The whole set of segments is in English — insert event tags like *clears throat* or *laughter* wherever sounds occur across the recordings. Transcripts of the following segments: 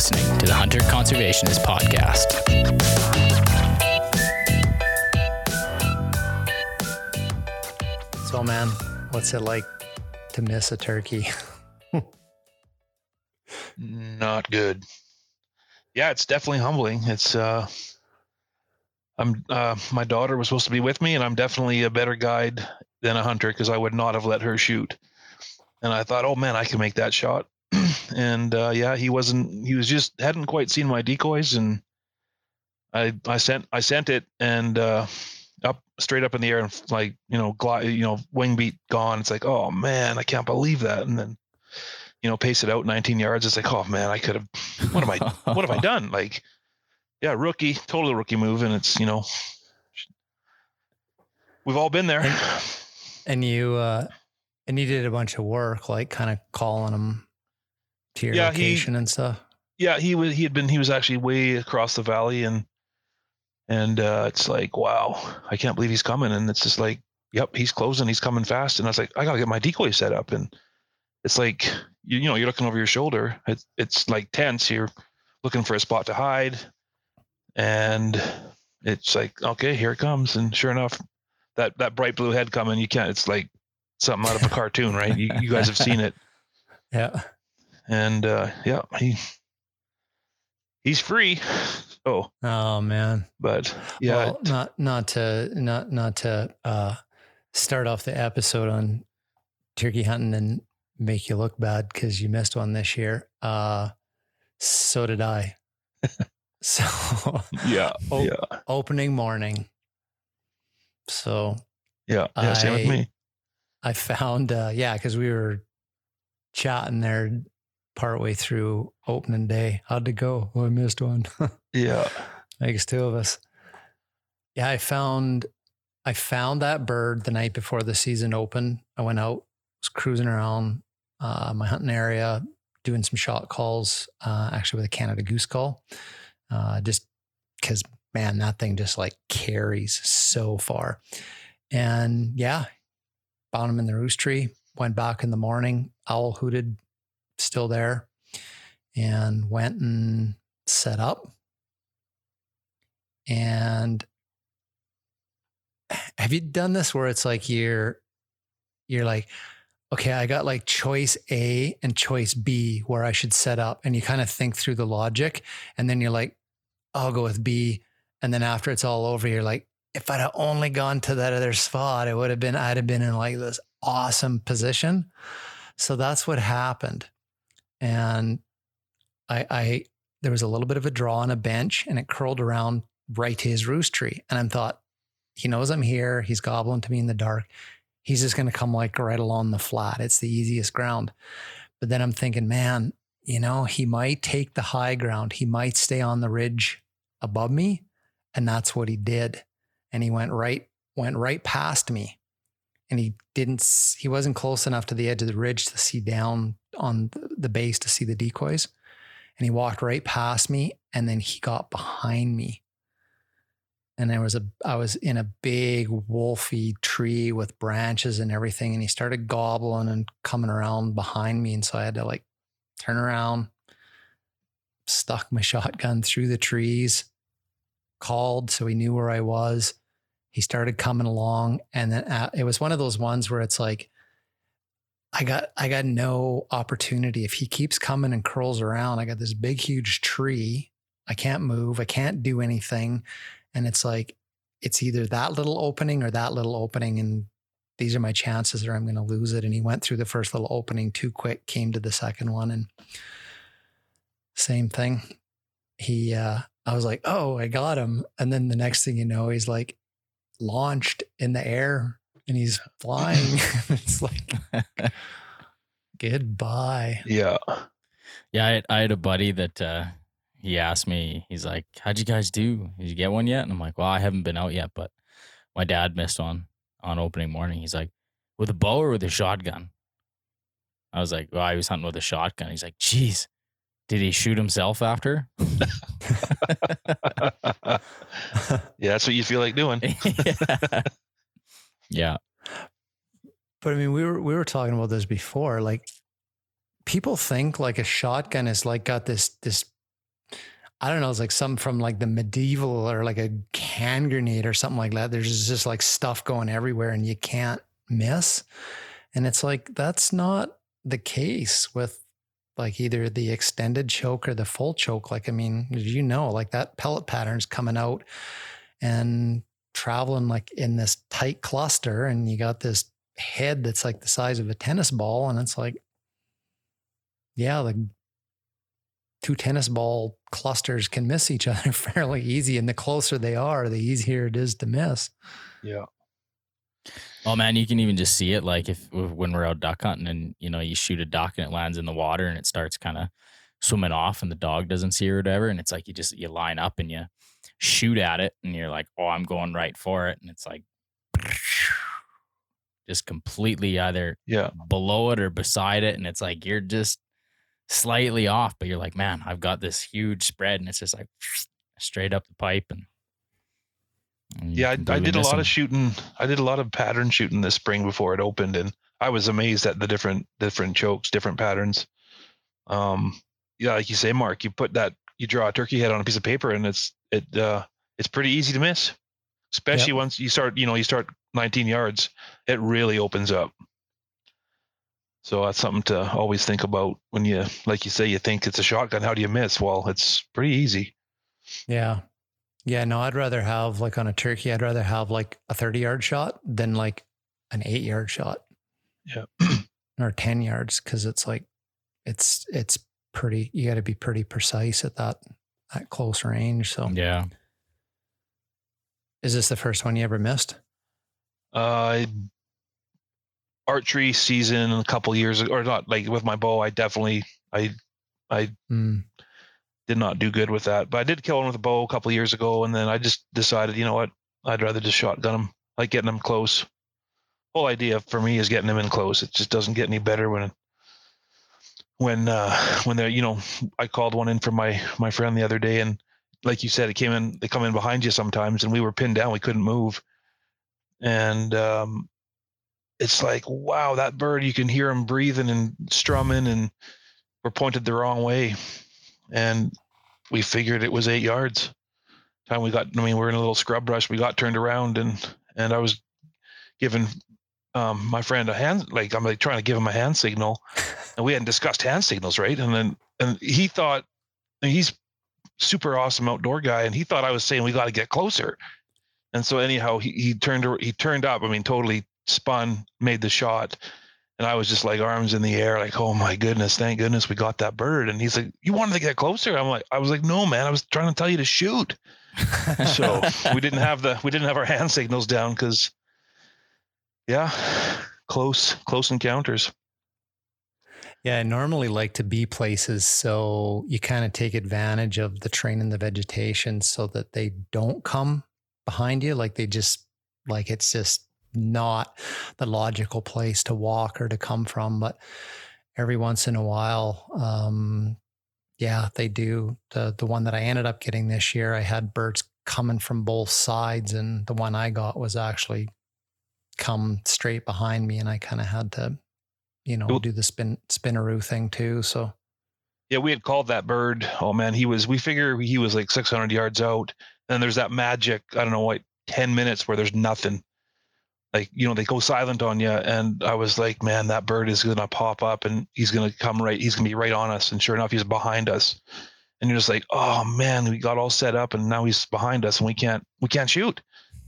listening to the Hunter Conservationist Podcast. So, man, what's it like to miss a turkey? *laughs* Not good. Yeah, it's definitely humbling. It's uh I'm uh my daughter was supposed to be with me and I'm definitely a better guide than a hunter because I would not have let her shoot. And I thought, "Oh man, I can make that shot." And uh yeah, he wasn't he was just hadn't quite seen my decoys and I I sent I sent it and uh up straight up in the air and like you know glide you know wing beat gone. It's like oh man i can't believe that. And then you know pace it out 19 yards. It's like oh man i could have what am i what have i done? *laughs* Like yeah rookie totally rookie move. And it's you know we've all been there. And, and you uh and you did a bunch of work like kind of calling them to your Yeah, location he- and stuff? Yeah he was he had been he was actually way across the valley and and uh it's like wow i can't believe he's coming. And it's just like yep he's closing he's coming fast. And i was like i gotta get my decoy set up. And it's like you, you know you're looking over your shoulder. It's it's like tense. You're looking for a spot to hide. And it's like okay here it comes. And sure enough that that bright blue head coming you can't it's like something out of a *laughs* cartoon right? You, you guys have seen it. *laughs* Yeah and uh yeah he he's free. Oh. Oh man. But yeah well, not not to not not to uh start off the episode on turkey hunting and make you look bad because you missed one this year uh so did i. *laughs* So yeah Oh. yeah. opening morning. So yeah yeah same with me. I found, uh, yeah, because we were chatting there partway through opening day. How'd it go? Oh, I missed one. *laughs* yeah Makes two of us. Yeah, I found, I found that bird the night before the season opened. I went out, was cruising around uh, my hunting area, doing some shock calls, uh, actually with a Canada goose call, uh, just because man, that thing just like carries so far. And yeah, found him in the roost tree. Went back in the morning. Owl hooted, still there, and went and set up. And have you done this where it's like you're you're like, okay, I got like choice A and choice B where I should set up, and you kind of think through the logic, and then you're like, I'll go with B, and then after it's all over, you're like, if I'd have only gone to that other spot, it would have been, I'd have been in like this awesome position. So that's what happened. And I, I, there was a little bit of a draw on a bench and it curled around right to his roost tree. And I thought, he knows I'm here. He's gobbling to me in the dark. He's just going to come like right along the flat. It's the easiest ground. But then I'm thinking, man, you know, he might take the high ground. He might stay on the ridge above me. And that's what he did and he went right went right past me and he didn't he wasn't close enough to the edge of the ridge to see down on the- base to see the decoys. And he walked right past me and then he got behind me. And there was a i was in a big wolfy tree with branches and everything and he started gobbling and coming around behind me. And so i had to like turn around stuck my *laughs* shotgun through the trees called so he knew where I was. He started coming along and then uh, it was one of those ones where it's like I got I got no opportunity if he keeps coming and curls around. I got this big huge tree. I can't move. I can't do anything and it's like it's either that little opening or that little opening and these are my chances or I'm going to lose it and he went through the first little opening too quick, came to the second one and same thing. He uh I was like, oh, I got him. And then the next thing you know, he's like launched in the air and he's flying. *laughs* *laughs* it's like, goodbye. yeah Yeah, I, I had a buddy that uh, he asked me, he's like, How'd you guys do? Did you get one yet? And I'm like, Well, I haven't been out yet, but my dad missed one on opening morning. He's like, With a bow or with a shotgun? I was like, Well, I was hunting with a shotgun. He's like, Jeez, did he shoot himself after? *laughs* yeah that's what you feel like doing yeah. Yeah. But I mean, we were we were talking about this before. Like people think like a shotgun is like got this this I don't know, it's like some from like the medieval or like a hand grenade or something like that. There's just like stuff going everywhere and you can't miss. And it's like, that's not the case with like either the extended choke or the full choke. Like, I mean, you know, like that pellet pattern's coming out and traveling like in this tight cluster, and you got this head that's like the size of a tennis ball. And it's like, yeah, the two tennis ball clusters can miss each *laughs* other fairly easy. And the closer they are, the easier it is to miss. Yeah. Oh man, you can even just see it like if when we're out duck hunting and you know you shoot a duck and it lands in the water and it starts kind of swimming off and the dog doesn't see it or whatever and it's like you just you line up and you shoot at it and you're like, "Oh, I'm going right for it." And it's like *laughs* just completely either Yeah. below it or beside it and it's like you're just slightly off but you're like, "Man, I've got this huge spread." And it's just like *sniffs* straight up the pipe and, and Yeah, I, I did a lot lot 'em. of shooting. I did a lot of pattern shooting this spring before it opened, and I was amazed at the different different chokes, different patterns. Um, yeah, like you say, Mark, you put that, you draw a turkey head on a piece of paper, and it's it uh, it's pretty easy to miss, especially once you start, you know, you start 19 yards, it really opens up. So that's something to always think about when you, like you say, you think it's a shotgun. How do you miss? Well, it's pretty easy. Yeah. Yeah. No, I'd rather have like on a turkey, I'd rather have like a 30 yard shot than like an eight yard shot. Yeah. or 10 yards. Cause it's like, it's, it's pretty, you got to be pretty precise at that, that close range. So Yeah. is this the first one you ever missed? Uh, archery season a couple years ago, or not like with my bow. I definitely I I Mm, did not do good with that, but I did kill one with a bow a couple years ago, and then I just decided, you know what, I'd rather just shotgun them, like getting them close. Whole idea for me is getting them in close. It just doesn't get any better when when uh when they're you know I called one in for my my friend the other day, and like you said, it came in. They come in behind you sometimes, and we were pinned down. We couldn't move, and um, it's like wow, that bird. You can hear him breathing and strumming, and we're pointed the wrong way, and we figured it was eight yards. Time we got, I mean, we're in a little scrub brush. We got turned around, and and I was giving um, my friend a hand, like I'm like trying to give him a hand signal, *laughs* and we hadn't discussed hand signals, right? And then and he thought and he's super awesome outdoor guy, and he thought I was saying we got to get closer. And so anyhow, he he turned he turned up. I mean, totally spun, made the shot, and I was just like arms in the air, like, oh my goodness, thank goodness we got that bird. And he's like, you wanted to get closer? I'm like, I was like, no, man, I was trying to tell you to shoot. *laughs* So we didn't have the we didn't have our hand signals down because, yeah, close close encounters. Yeah, I normally like to be places so you kind of take advantage of the train and the vegetation so that they don't come behind you. Like they just, like it's just not the logical place to walk or to come from. But every once in a while, um, yeah, they do. The the one that I ended up getting this year, I had birds coming from both sides, and the one I got was actually come straight behind me, and I kind of had to you know, do the spin spinneroo thing too. So Yeah, we had called that bird. Oh man, he was. We figure he was like 600 yards out. And there's that magic. I don't know what 10 minutes where there's nothing. Like you know, they go silent on you, and I was like, man, that bird is gonna pop up, and he's gonna come right. He's gonna be right on us. And sure enough, he's behind us. And you're just like, oh man, we got all set up, and now he's behind us, and we can't we can't shoot.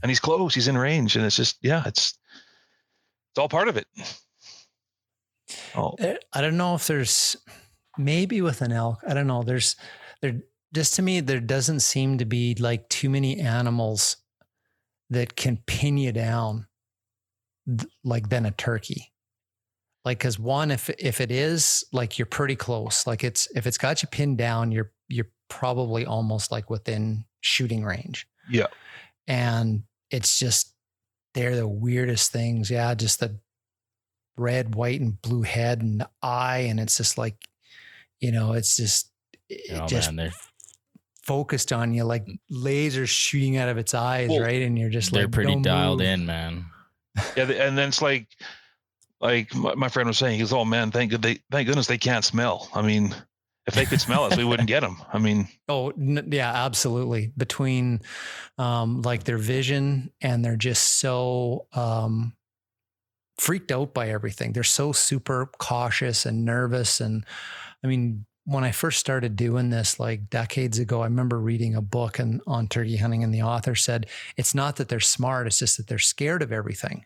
And he's close. He's in range, and it's just yeah, it's it's all part of it. Oh, Eh, I don't know if there's maybe with an elk. I don't know. There's there just to me there doesn't seem to be like too many animals that can pin you down like than a turkey. Like cuz one if if it is like you're pretty close. Like it's if it's got you pinned down you're you're probably almost like within shooting range. Yeah. And it's just they're the weirdest things. Yeah, just the red, white, and blue head and eye, and it's just like, you know, it's just it Oh just man, they're focused on you like mm. lasers shooting out of its eyes, Well, right? And you're just like, they're like, pretty dialed move." in, man. *laughs* Yeah, and then it's like, like my, my friend was saying, he goes, "Oh man, thank good they, thank goodness they can't smell." I mean, if they could smell us, we wouldn't get them. I mean, *laughs* oh n- yeah, absolutely. Between um, like their vision and they're just so um, freaked out by everything. They're so super cautious and nervous. And I mean, when I first started doing this like decades ago, I remember reading a book and on turkey hunting, and the author said it's not that they're smart; it's just that they're scared of everything,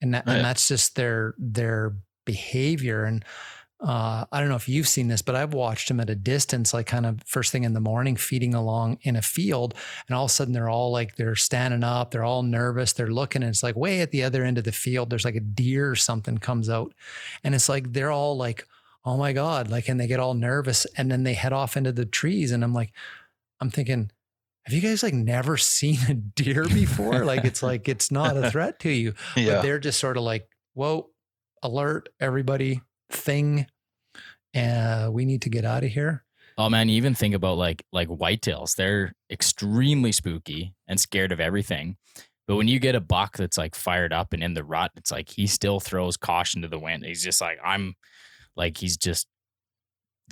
and that, Right. and that's just their their behavior. And uh, I don't know if you've seen this, but I've watched them at a distance, like kind of first thing in the morning, feeding along in a field, and all of a sudden they're all like they're standing up, they're all nervous, they're looking, and it's like way at the other end of the field, there's like a deer or something comes out, and it's like they're all like oh my God, like, and they get all nervous and then they head off into the trees. And I'm like, I'm thinking, have you guys like never *laughs* seen a deer before? like, it's like, it's not a *laughs* threat to you, but they're just sort of like, whoa, alert, everybody, thing. Uh, we need to get out of here. Oh man, you even think about like like whitetails. They're extremely spooky and scared of everything. But when you get a buck that's like fired up and in the rut, it's like he still throws caution to the wind. He's just like I'm like he's just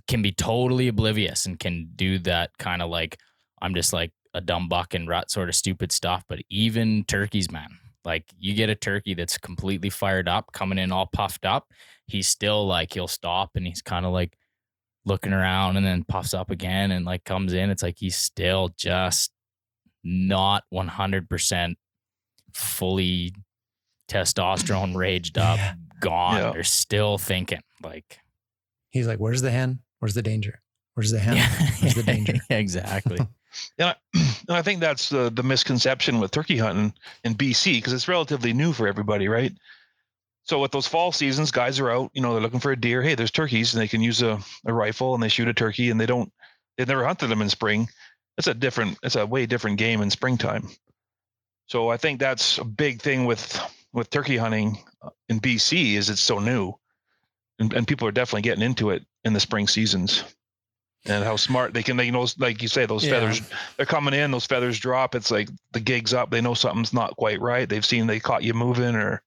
can be totally oblivious and can do that kind of like I'm just like a dumb buck and rut sort of stupid stuff. But even turkeys, man, like you get a turkey that's completely fired up, coming in all puffed up, he's still like he'll stop and he's kind of like looking around and then puffs up again and like comes in. It's like he's still just not 100% fully testosterone raged up, Yeah. gone. Yeah. They're still thinking like, He's like, where's the hen? Where's the danger? Where's the hen? *laughs* Where's the danger? *laughs* exactly. *laughs* and I, *clears throat* and I think that's the the misconception with turkey hunting in BC because it's relatively new for everybody, right? So with those fall seasons, guys are out, you know, they're looking for a deer. Hey, there's turkeys, and they can use a, a rifle and they shoot a turkey, and they don't, they've never hunted them in spring. It's a different, it's a way different game in springtime. So I think that's a big thing with with turkey hunting uh, in BC is it's so new, and, and people are definitely getting into it in the spring seasons. And how smart they can, they know, like you say, those Yeah. feathers they're coming in, those feathers drop. It's like the gig's up. They know something's not quite right. They've seen they caught you moving or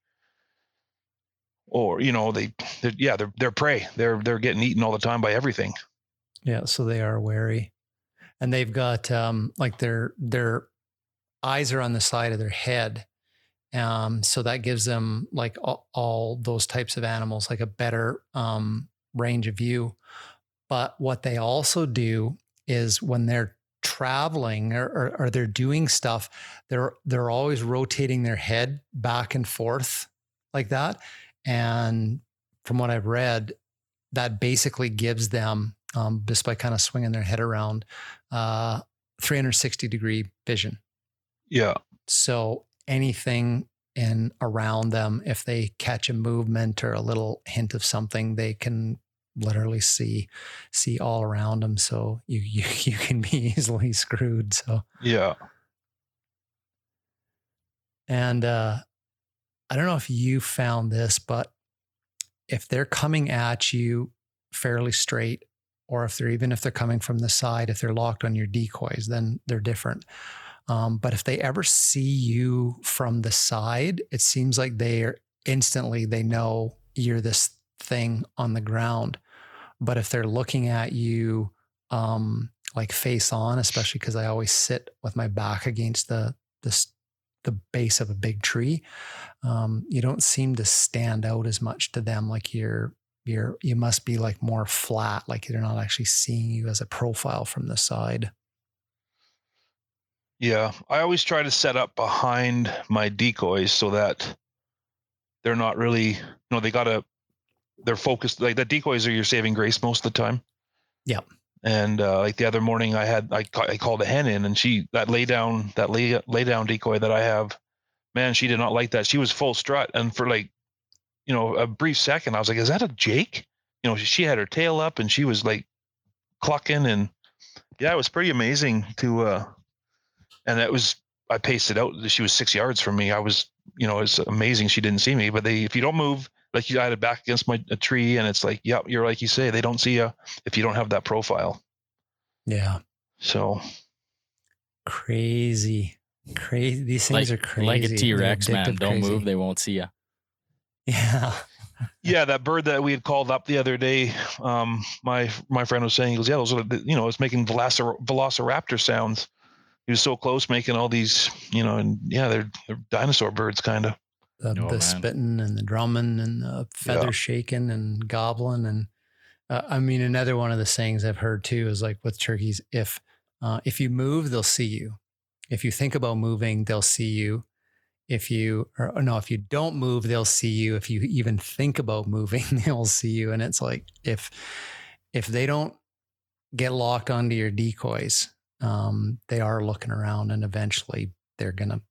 or you know, they they're, yeah, they're they're prey. They're they're getting eaten all the time by everything. Yeah, so they are wary, and they've got um, like their their eyes are on the side of their head, um, so that gives them like all, all those types of animals like a better um, range of view. But what they also do is when they're traveling or, or, or they're doing stuff, they're they're always rotating their head back and forth like that, and from what I've read, that basically gives them um, just by kind of swinging their head around, uh, 360 degree vision. Yeah. So anything in around them, if they catch a movement or a little hint of something, they can literally see see all around them. So you *laughs* you you can be easily screwed. So Yeah. and uh, I don't know if you found this, but if they're coming at you fairly straight, or if they're even if they're coming from the side, if they're locked on your decoys, then they're different. Um, but if they ever see you from the side, it seems like they are instantly they know you're this thing on the ground. But if they're looking at you um, like face on, especially because I always sit with my back against the this the base of a big tree, um, you don't seem to stand out as much to them. Like you're you're you must be like more flat, like they're not actually seeing you as a profile from the side. Yeah. I always try to set up behind my decoys so that they're not really, you know, they gotta, they're focused. Like the decoys are your saving grace most of the time. Yep. And uh, like the other morning, I had I, ca- I called a hen in, and she that lay down that lay lay down decoy that I have, man, she did not like that. She was full strut, and for like, you know, a brief second, I was like, "Is that a Jake?" You know, she had her tail up, and she was like clucking, and yeah, it was pretty amazing to. uh And that was I paced it out. She was six yards from me. I was, you know, it's amazing she didn't see me. But they, if you don't move, like you had it back against my a tree, and it's like, yep, you're like you say, they don't see you if you don't have that profile. Yeah. So Crazy. Crazy. These like, things are crazy. like a They're T Rex, man. Don't crazy. move, they won't see you. Yeah. *laughs* yeah, that bird that we had called up the other day, um, my my friend was saying, he goes, yeah, those are, the- you know, it's making velocir- velociraptor sounds. He was so close, making all these, you know, and yeah, they're, they're dinosaur birds, kind of. The, Oh, the spitting and the drumming and the feather Yeah. shaking and gobbling and uh, I mean another one of the sayings I've heard too is like with turkeys if uh, if you move they'll see you. If you think about moving they'll see you. If you or or no if you don't move they'll see you. If you even think about moving *laughs* they'll see you. And it's like if if they don't get locked onto your decoys um, they are looking around and eventually they're gonna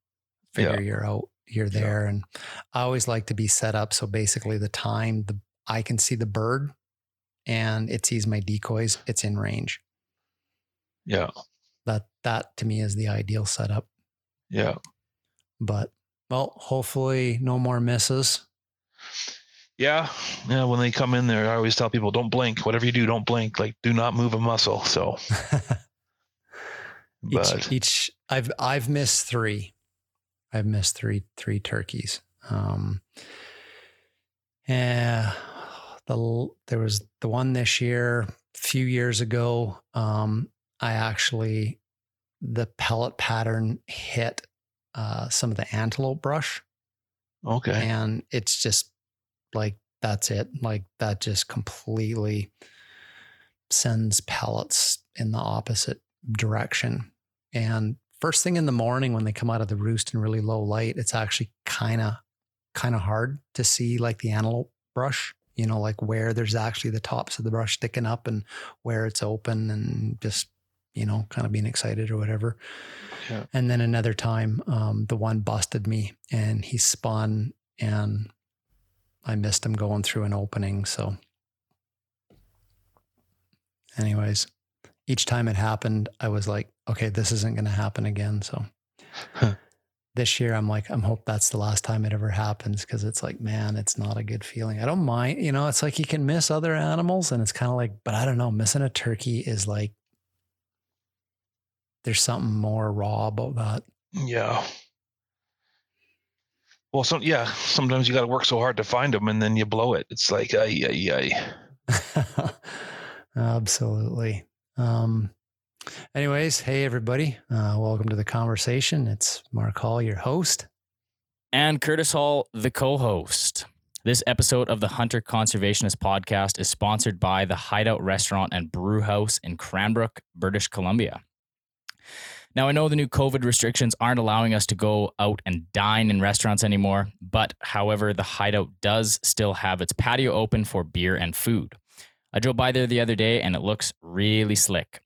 figure Yeah. you're out you're there and i always like to be set up so basically the time the i can see the bird and it sees my decoys it's in range Yeah. that that to me is the ideal setup Yeah. but well hopefully no more misses Yeah. Yeah. When they come in there, I always tell people, don't blink. Whatever you do, don't blink. Like, do not move a muscle. So, *laughs* but each, each I've I've missed three. I've missed three three turkeys. Um yeah the there was the one this year, a few years ago. Um I actually the pellet pattern hit uh some of the antelope brush okay. and it's just like that's it like that just completely sends pellets in the opposite direction and first thing in the morning when they come out of the roost in really low light it's actually kind of kind of hard to see like the antelope brush you know like where there's actually the tops of the brush sticking up and where it's open and just you know kind of being excited or whatever Yeah. and then another time um, the one busted me and he spun and I missed him going through an opening. So, anyways, each time it happened, I was like, okay, this isn't going to happen again. So, Huh. this year, I'm like, I'm hope that's the last time it ever happens because it's like, man, it's not a good feeling. I don't mind, you know, it's like you can miss other animals and it's kind of like, but I don't know, missing a turkey is like, there's something more raw about that. Yeah. Well, some yeah. Sometimes you got to work so hard to find them, and then you blow it. It's like, ay, ay, ay. *laughs* Absolutely. Um, anyways, hey everybody, uh, welcome to the conversation. It's Mark Hall, your host. and Curtis Hall, the co host. This episode of the Hunter Conservationist podcast is sponsored by the Hideout Restaurant and Brew House in Cranbrook, British Columbia. Now, I know the new COVID restrictions aren't allowing us to go out and dine in restaurants anymore, but however, the Hideout does still have its patio open for beer and food. I drove by there the other day and it looks really slick.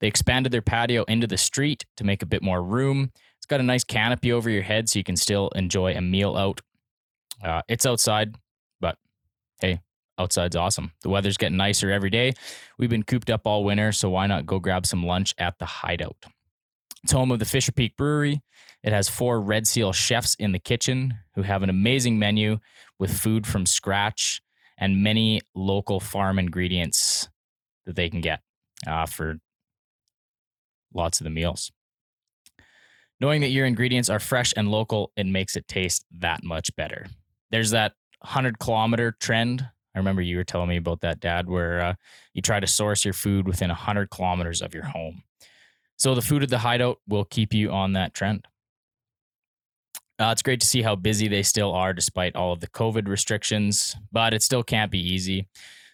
They expanded their patio into the street to make a bit more room. It's got a nice canopy over your head so you can still enjoy a meal out. Uh, it's outside, but hey, outside's awesome. The weather's getting nicer every day. We've been cooped up all winter, so why not go grab some lunch at the Hideout? It's home of the Fisher Peak Brewery. It has four Red Seal chefs in the kitchen who have an amazing menu with food from scratch and many local farm ingredients that they can get uh, for lots of the meals. Knowing that your ingredients are fresh and local, it makes it taste that much better. There's that 100 kilometer trend. I remember you were telling me about that, Dad, where uh, you try to source your food within 100 kilometers of your home. So the food at the hideout will keep you on that trend. Uh, it's great to see how busy they still are despite all of the COVID restrictions, but it still can't be easy.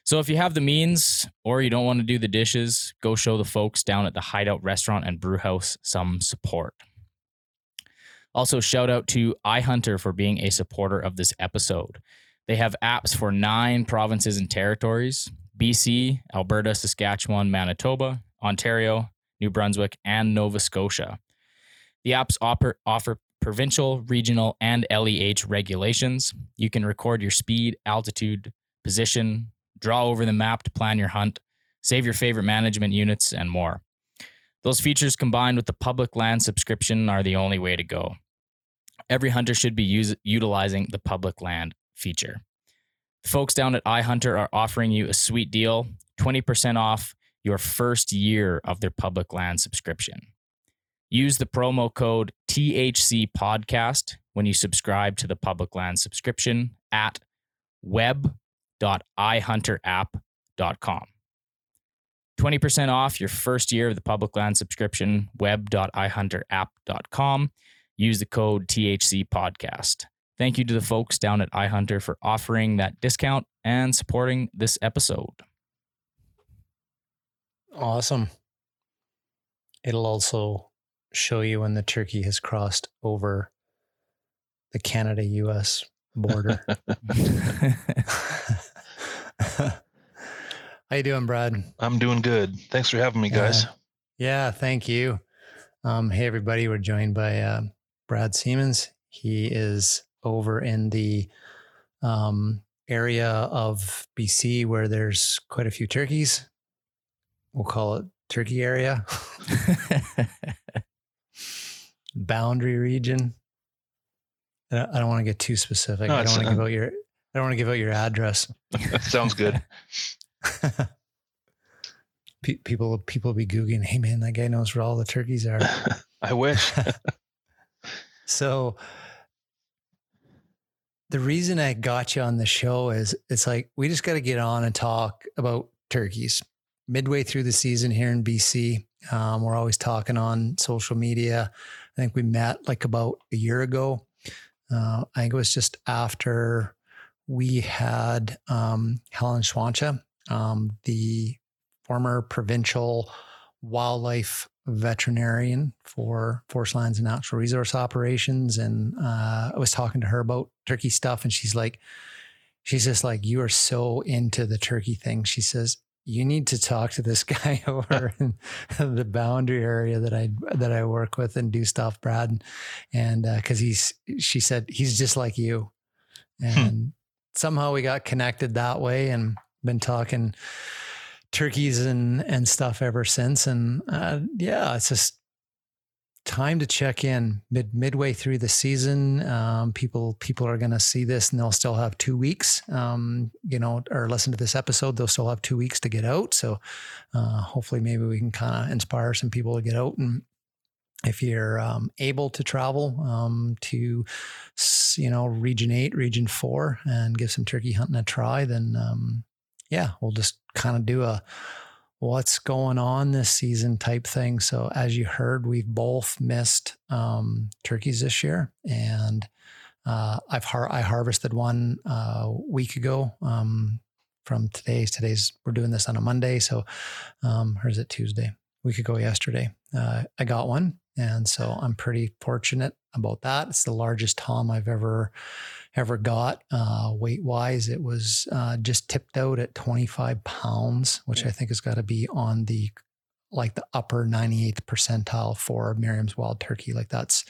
So if you have the means or you don't want to do the dishes, go show the folks down at the Hideout Restaurant and Brew House some support. Also, shout out to iHunter for being a supporter of this episode. They have apps for nine provinces and territories BC, Alberta, Saskatchewan, Manitoba, Ontario, New Brunswick, and Nova Scotia. The apps offer, offer provincial, regional, and LEH regulations. You can record your speed, altitude, position, draw over the map to plan your hunt, save your favorite management units, and more. Those features combined with the public land subscription are the only way to go. Every hunter should be use, utilizing the public land feature. The folks down at iHunter are offering you a sweet deal 20% off your first year of their public land subscription. Use the promo code THC Podcast when you subscribe to the public land subscription at web web.ihunterapp.com. 20% off your first year of the public land subscription, web.ihunterapp.com. Use the code THC podcast. Thank you to the folks down at iHunter for offering that discount and supporting this episode. Awesome. It'll also show you when the turkey has crossed over the Canada US border. *laughs* *laughs* *laughs* *laughs* How you doing, Brad? I'm doing good. Thanks for having me, guys. Yeah, thank you. Um, hey, everybody. We're joined by uh, Brad Siemens. He is over in the um, area of BC where there's quite a few turkeys. We'll call it turkey area, *laughs* boundary region. I don't, don't want to get too specific. No, I don't want to uh, give out your. I don't want to give out your address. *laughs* Sounds good. *laughs* Pe- people people will be googling, hey man, that guy knows where all the turkeys are. *laughs* I wish. so the reason I got you on the show is it's like we just got to get on and talk about turkeys. Midway through the season here in BC, um, we're always talking on social media. I think we met like about a year ago. Uh, I think it was just after we had um, Helen Schwantje, um, the former provincial wildlife veterinarian for Forest Lands and Natural Resource Operations. And uh, I was talking to her about turkey stuff, and she's like, she's just like, you are so into the turkey thing. She says, you need to talk to this *laughs* guy over *laughs* in the boundary area that I that I work with and do stuff, Brad, and because he's she said he's just like you, and somehow we got connected that way and been talking turkeys and and stuff ever since. And uh, yeah, it's just time to check in mid midway through the season. Um, people people are going to see this and they'll still have two weeks. Um, you know, or listen to this episode. They'll still have two weeks to get out. So uh, hopefully, maybe we can kind of inspire some people to get out and. If you're um, able to travel um, to, you know, Region Eight, Region Four, and give some turkey hunting a try, then um, yeah, we'll just kind of do a what's going on this season type thing. So as you heard, we've both missed um, turkeys this year, and uh, I've har- I harvested one a week ago. Um, from today's today's we're doing this on a Monday, so um, or is it Tuesday? A week ago yesterday, uh, I got one, and so I'm pretty fortunate about that. It's the largest tom I've ever ever got uh, weight wise. It was uh, just tipped out at 25 pounds, which I think has got to be on the like the upper 98th percentile for Merriam's wild turkey. Like that's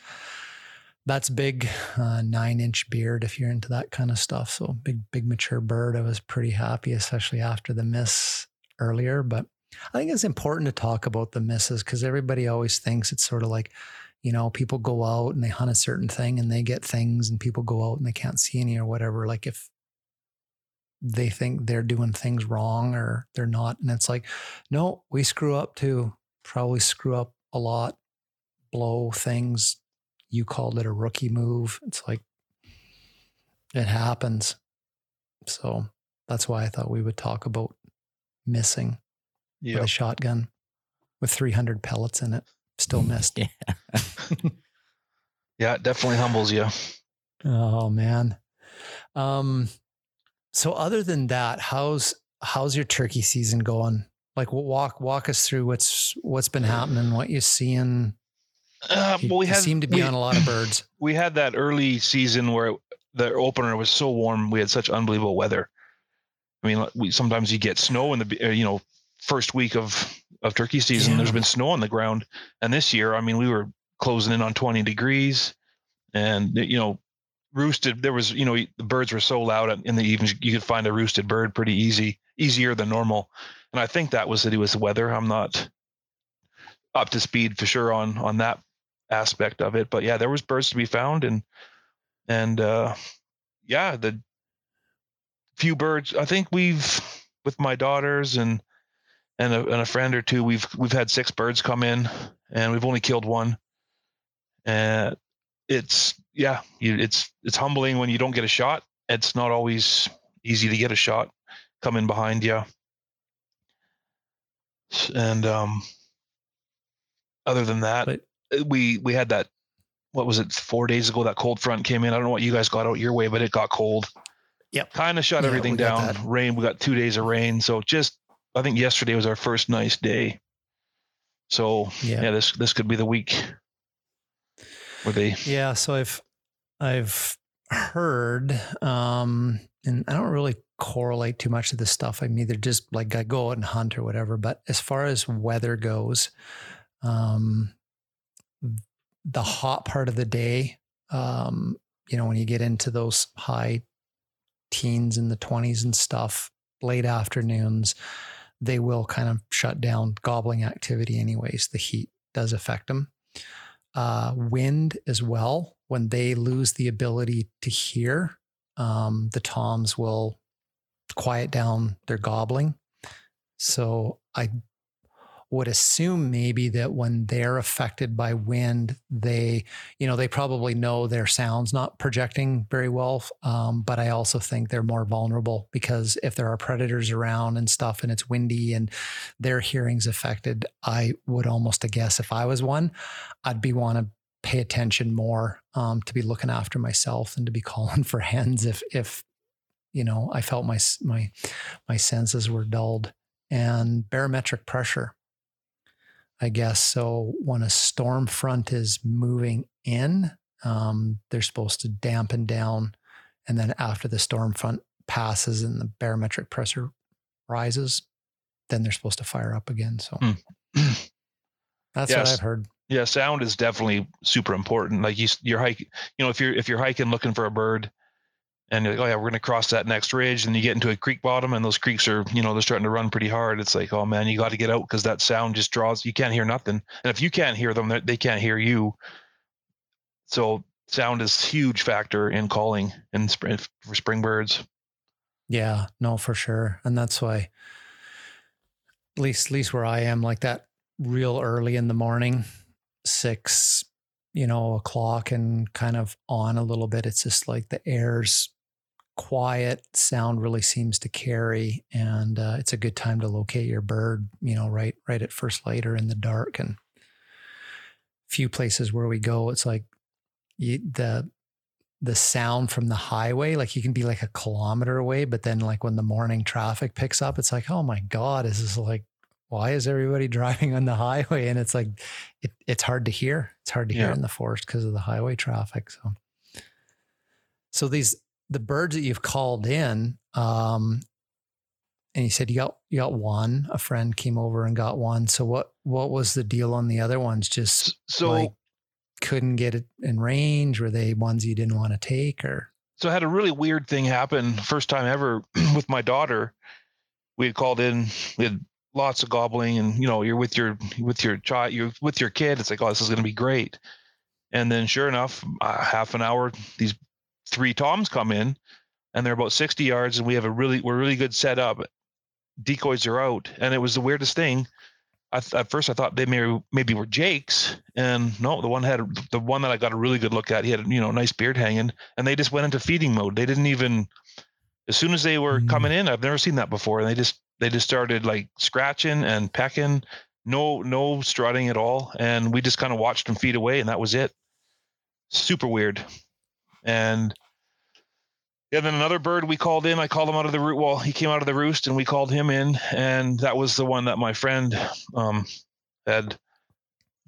that's big, uh, nine inch beard if you're into that kind of stuff. So big, big mature bird. I was pretty happy, especially after the miss earlier. But I think it's important to talk about the misses because everybody always thinks it's sort of like, you know, people go out and they hunt a certain thing and they get things, and people go out and they can't see any or whatever. Like if they think they're doing things wrong or they're not. And it's like, no, we screw up too. Probably screw up a lot, blow things. You called it a rookie move. It's like, it happens. So that's why I thought we would talk about missing with a shotgun with 300 pellets in it. Still *laughs* missed. Yeah. *laughs* Yeah, it definitely humbles you. Oh man. Um so other than that, how's how's your turkey season going? Like walk walk us through what's what's been happening, what you're seeing. Uh, You, well, we had seem to be we, on a lot of birds. *clears throat* we had that early season where it, the opener was so warm. We had such unbelievable weather. I mean, we sometimes you get snow in the uh, you know first week of of turkey season. There's been snow on the ground, and this year, I mean, we were closing in on 20 degrees, and you know, roosted. There was you know the birds were so loud in the evenings. You could find a roosted bird pretty easy, easier than normal. And I think that was to do with the weather. I'm not up to speed for sure on on that aspect of it, but yeah, there was birds to be found, and and uh, yeah, the few birds. I think we've with my daughters and and a, and a friend or two. We've we've had six birds come in, and we've only killed one. And it's yeah, you, it's it's humbling when you don't get a shot. It's not always easy to get a shot. come in behind you. And um, other than that, But- uh, we we had that. What was it? Four days ago, that cold front came in. I don't know what you guys got out your way, but it got cold. Yep. Kind of shut Yeah, everything down. Rain. We got two days of rain. So just, I think yesterday was our first nice day. So Yeah. yeah, this this could be the week where they. Yeah, so I've I've heard, um, and I don't really correlate too much to this stuff. I'm either just like I go out and hunt or whatever. But as far as weather goes, um, the hot part of the day, um, you know, when you get into those high teens in the 20s and stuff, late afternoons, they will kind of shut down gobbling activity anyways. The heat does affect them uh, wind as well. When they lose the ability to hear, um, the toms will quiet down their gobbling. So I would assume maybe that when they're affected by wind, they, you know, they probably know their sound's not projecting very well. Um, but I also think they're more vulnerable because if there are predators around and stuff and it's windy and their hearing's affected, I would almost guess if I was one, I'd be want to pay attention more um, to be looking after myself and to be *laughs* calling for hens if if you know I felt my my my senses were dulled and barometric pressure. I guess so. When a storm front is moving in, um, they're supposed to dampen down, and then after the storm front passes and the barometric pressure rises, then they're supposed to fire up again. So Hmm. *clears throat* that's what I've heard. Yeah, sound is definitely super important. Like you, you're hiking. You know, if you're if you're hiking looking for a bird, and like, oh yeah, we're gonna cross that next ridge, and you get into a creek bottom, and those creeks are, you know, they're starting to run pretty hard. It's like, oh man, you got to get out because that sound just draws. You can't hear nothing, and if you can't hear them, they- can't hear you. So sound is huge factor in calling in spring for spring birds. Yeah, no, for sure. And that's why at least at least where I am, like that real early in the morning, six, you know, o'clock and kind of on a little bit. It's just like the air's quiet, sound really seems to carry. And uh, it's a good time to locate your bird, you know, right, right at first light or in the dark. And few places where we go, it's like you, the the sound from the highway like you can be like a kilometer away but then like when the morning traffic picks up it's like oh my god is this like why is everybody *laughs* driving on the highway and it's like it, it's hard to hear it's hard to hear in the forest because of the highway traffic so so these the birds that you've called in um and you said you got you got one a friend came over and got one so what what was the deal on the other ones just So like couldn't get it in range? Were they ones you didn't want to take or? so I had a really weird thing happen first time ever *clears throat* with my daughter. We had called in, we had lots of gobbling, and you know, you're with your with your child, you're with your kid. It's like, oh, this is going to be great. And then, sure enough, uh, half an hour, these three toms come in, and they're about 60 yards, and we have a really we're really good setup. Decoys are out, and it was the weirdest thing. I th- at first I thought they maybe maybe were Jake's, and no, the one had the one that I got a really good look at. He had you know a nice beard hanging, and they just went into feeding mode. They didn't even as soon as they were Mm. coming in, I've never seen that before. And they just they just started like scratching and pecking, no no strutting at all, and we just kind of watched them feed away, and that was it. Super weird. And yeah, then another bird we called in. I called him out of the root wall. he came out of the roost, and we called him in, and that was the one that my friend um, had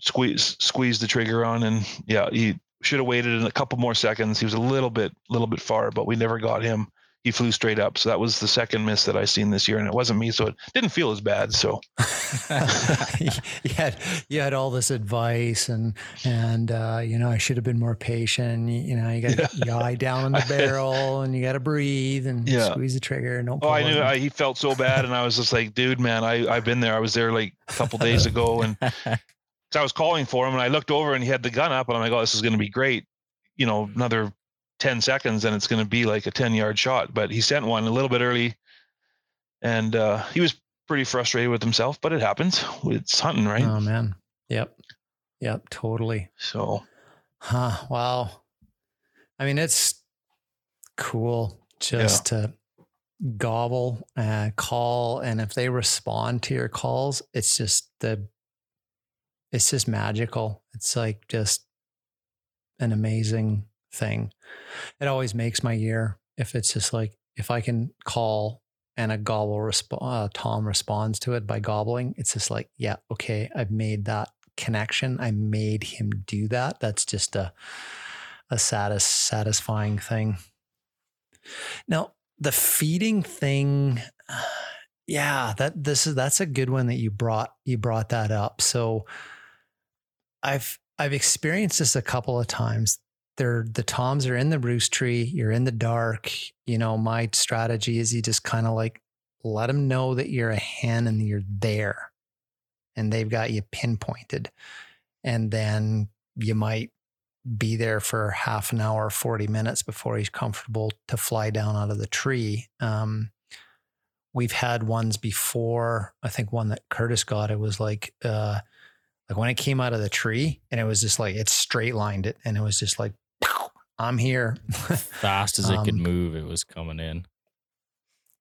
squeezed squeezed the trigger on, and yeah, he should have waited a couple more seconds. He was a little bit little bit far, but we never got him. He flew straight up, so that was the second miss that I seen this year, and it wasn't me, so it didn't feel as bad. So *laughs* you had you had all this advice and and uh, you know I should have been more patient. You, you know you got to eye down on *laughs* the barrel and you got to breathe and Yeah. squeeze the trigger. Don't. Oh, I knew. I, he felt so bad, and I was just like, dude, man, I I've been there. I was there like a couple days ago, and *laughs* 'cause I was calling for him, and I looked over, and he had the gun up, and I'm like, oh, this is going to be great. You know, another ten seconds, and it's going to be like a ten yard shot. But he sent one a little bit early, and uh, he was pretty frustrated with himself. But it happens. It's hunting, right? Oh man. Yep. Yep. Totally. So Huh. Wow. I mean, it's cool just to gobble, uh, call, and if they respond to your calls, it's just the, it's just magical. It's like just an amazing thing. It always makes my year if it's just like if I can call and a gobble resp- uh, Tom responds to it by gobbling. It's just like, yeah, okay, I've made that connection. I made him do that. That's just a a satis- satisfying thing. Now, the feeding thing, *sighs* yeah, that this is that's a good one that you brought you brought that up. So I've I've experienced this a couple of times. They're the toms are in the roost tree. You're in the dark. You know, my strategy is you just kind of like let them know that you're a hen and you're there, and they've got you pinpointed. And then you might be there for half an hour, 40 minutes before he's comfortable to fly down out of the tree. Um, we've had ones before. I think one that Curtis got, it was like, uh, like when it came out of the tree and it was just like, it straight lined it and it was just like, I'm here. *laughs* Fast as it could Um, move, it was coming in.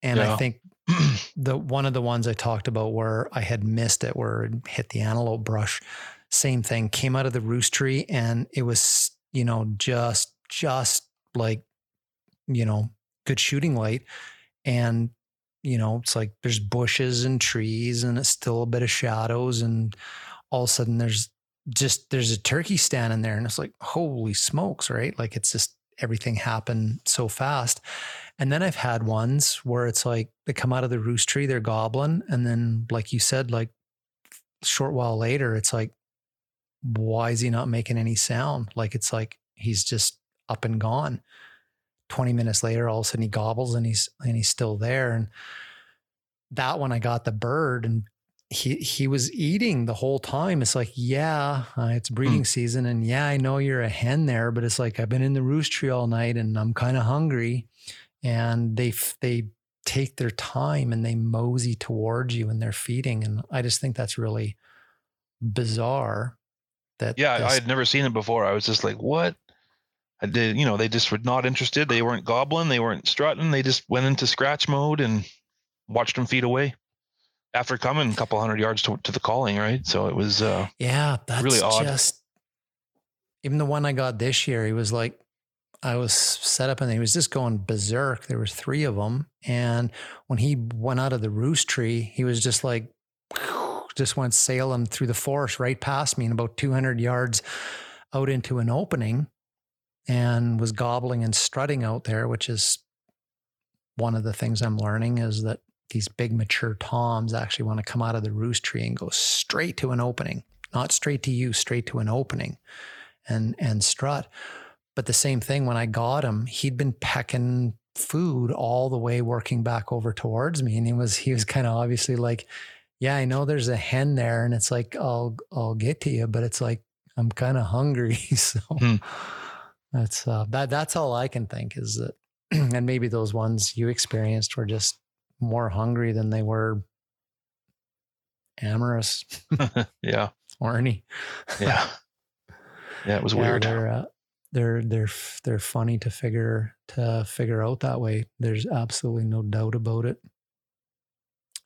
And I think *clears throat* the one of the ones I talked about where I had missed it, where it hit the antelope brush, same thing, came out of the roost tree and it was, you know, just just like, you know, good shooting light. And, you know, it's like there's bushes and trees and it's still a bit of shadows. And all of a sudden there's just there's a turkey standing there and it's like, holy smokes, right? Like it's just everything happened so fast. And then I've had ones where it's like they come out of the roost tree, they're gobbling. And then, like you said, like short while later, it's like, why is he not making any sound? Like it's like he's just up and gone. 20 minutes later, all of a sudden he gobbles and he's and he's still there. And that one I got the bird and he he was eating the whole time. It's like, yeah, uh, it's breeding season, and yeah, I know you're a hen there, but it's like I've been in the roost tree all night and I'm kind of hungry and they f- they take their time and they mosey towards you and they're feeding and i just think that's really bizarre that Yeah, this- I had never seen it before. I was just like, what? I did, you know, they just were not interested. They weren't gobbling. They weren't strutting. They just went into scratch mode and watched them feed away after coming a couple hundred yards to, to the calling, right? So it was, uh, yeah that's really odd. just even the one i got this year he was like i was set up and he was just going berserk there were three of them and when he went out of the roost tree he was just like *sniffs* just went sailing through the forest right past me and about 200 yards out into an opening and was gobbling and strutting out there, which is one of the things I'm learning is that these big mature toms actually want to come out of the roost tree and go straight to an opening, not straight to you, straight to an opening and and strut. But the same thing when I got him, he'd been pecking food all the way working back over towards me. And he was he was kind of obviously like, Yeah, I know there's a hen there, and it's like I'll I'll get to you, but it's like I'm kind of hungry. *laughs* so Hmm. that's uh that that's all I can think is that *clears throat* and maybe those ones you experienced were just more hungry than they were amorous, *laughs* yeah, horny. yeah, *laughs* yeah. It was Yeah, weird. They're, uh, they're they're they're funny to figure to figure out that way. There's absolutely no doubt about it.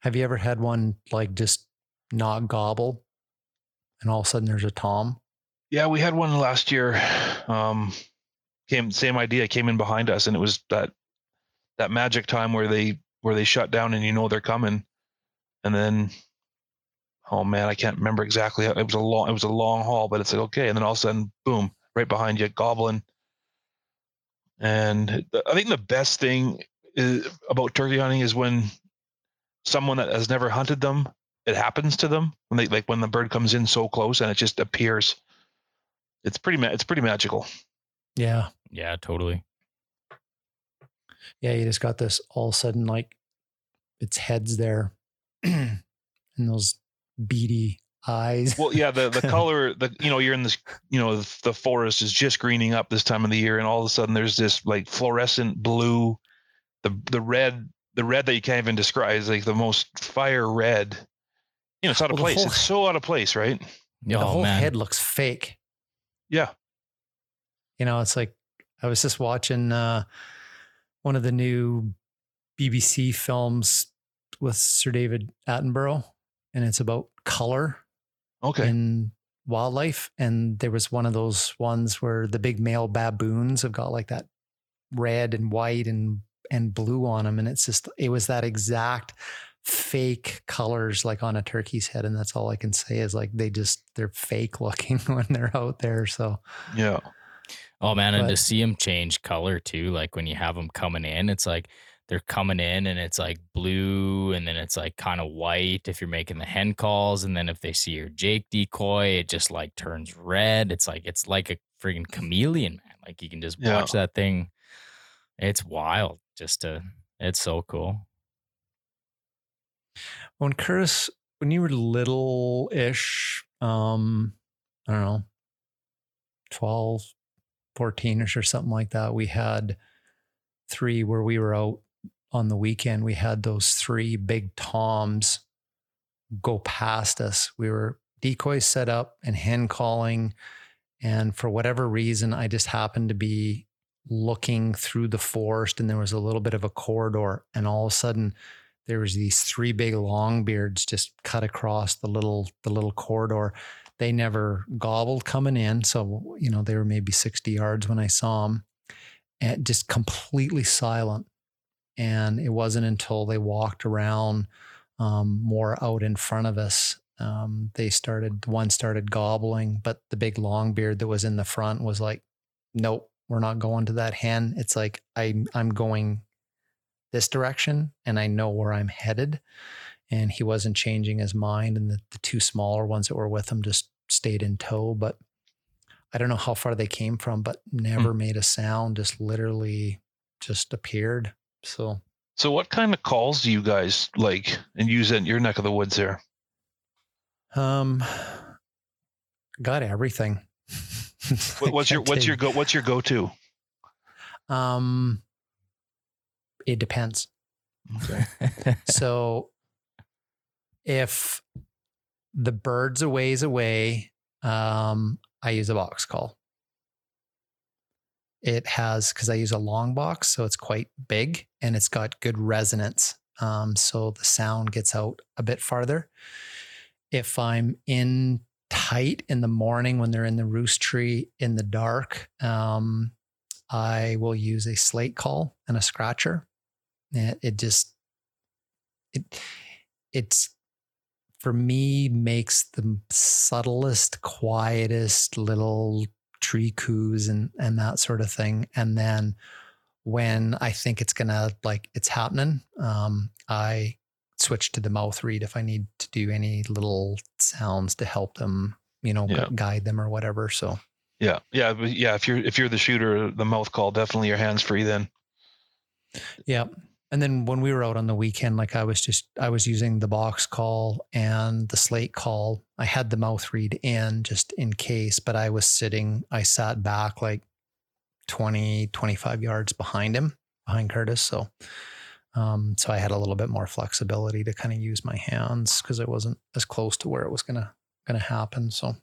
Have you ever had one like just not gobble, and all of a sudden there's a tom? Yeah, we had one last year. Um, came same idea. Came in behind us, and it was that that magic time where they where they shut down and you know they're coming, and then oh man, I can't remember exactly. It was a long it was a long haul, but it's like okay, and then all of a sudden, boom, right behind you, goblin. And I think the best thing is, about turkey hunting is when someone that has never hunted them, it happens to them when they like when the bird comes in so close and it just appears it's pretty ma- it's pretty magical Yeah, Yeah, totally. Yeah. You just got this all of a sudden like its heads there, *clears throat* and those beady eyes. well yeah the the *laughs* color the you know you're in this you know the, the forest is just greening up this time of the year and all of a sudden there's this like fluorescent blue the the red the red that you can't even describe is like the most fire red you know it's out of Well, place whole- it's so out of place right the Oh whole man, head looks fake. yeah You know, it's like I was just watching uh, one of the new BBC films with Sir David Attenborough, and it's about color Okay. in wildlife. And there was one of those ones where the big male baboons have got like that red and white and and blue on them, and it's just it was that exact fake colors like on a turkey's head and that's all i can say is like they just they're fake looking *laughs* when they're out there so yeah. Oh man, and to see them change color too, like when you have them coming in, it's like they're coming in and it's like blue and then it's like kind of white if you're making the hen calls. And then if they see your Jake decoy, it just like turns red. It's like, it's like a freaking chameleon, man. Like you can just Yeah. watch that thing. It's wild. Just to, it's so cool. when curtis when you were little ish um i don't know 12 14ish or something like that we had three where we were out on the weekend. We had those three big toms go past us. We were decoys set up and hen calling and for whatever reason i just happened to be looking through the forest and there was a little bit of a corridor and all of a sudden there was these three big long beards just cut across the little the little corridor they never gobbled coming in. So you know they were maybe 60 yards when i saw them and just completely silent. And it wasn't until they walked around um, more out in front of us um, they started one started gobbling but the big long beard that was in the front was like nope we're not going to that hen. It's like i i'm going this direction and I know where I'm headed. And he wasn't changing his mind. And the, the two smaller ones that were with him just stayed in tow. But I don't know how far they came from, but never made a sound, just literally just appeared. So So what kind of calls do you guys like and use in your neck of the woods there? um got everything. *laughs* What, what's your what's your go what's your go to? um it depends. Okay. *laughs* so if the bird's a ways away, um, I use a box call. It has because I use a long box, so it's quite big and it's got good resonance. Um, so the sound gets out a bit farther. If I'm in tight in the morning when they're in the roost tree in the dark, um, I will use a slate call and a scratcher. It, it just it it's for me makes the subtlest, quietest little tree coos and and that sort of thing. And then when I think it's gonna like it's happening, um, I switch to the mouth reed if I need to do any little sounds to help them, you know, gu- Yeah. guide them or whatever. So Yeah, yeah, yeah. If you're if you're the shooter, the mouth call definitely your hands free. Then Yeah. And then when we were out on the weekend, like I was just, I was using the box call and the slate call. I had the mouth reed in just in case, but I was sitting, I sat back like 20, 25 yards behind him, behind Curtis. So, um, so I had a little bit more flexibility to kind of use my hands because I wasn't as close to where it was going to happen. So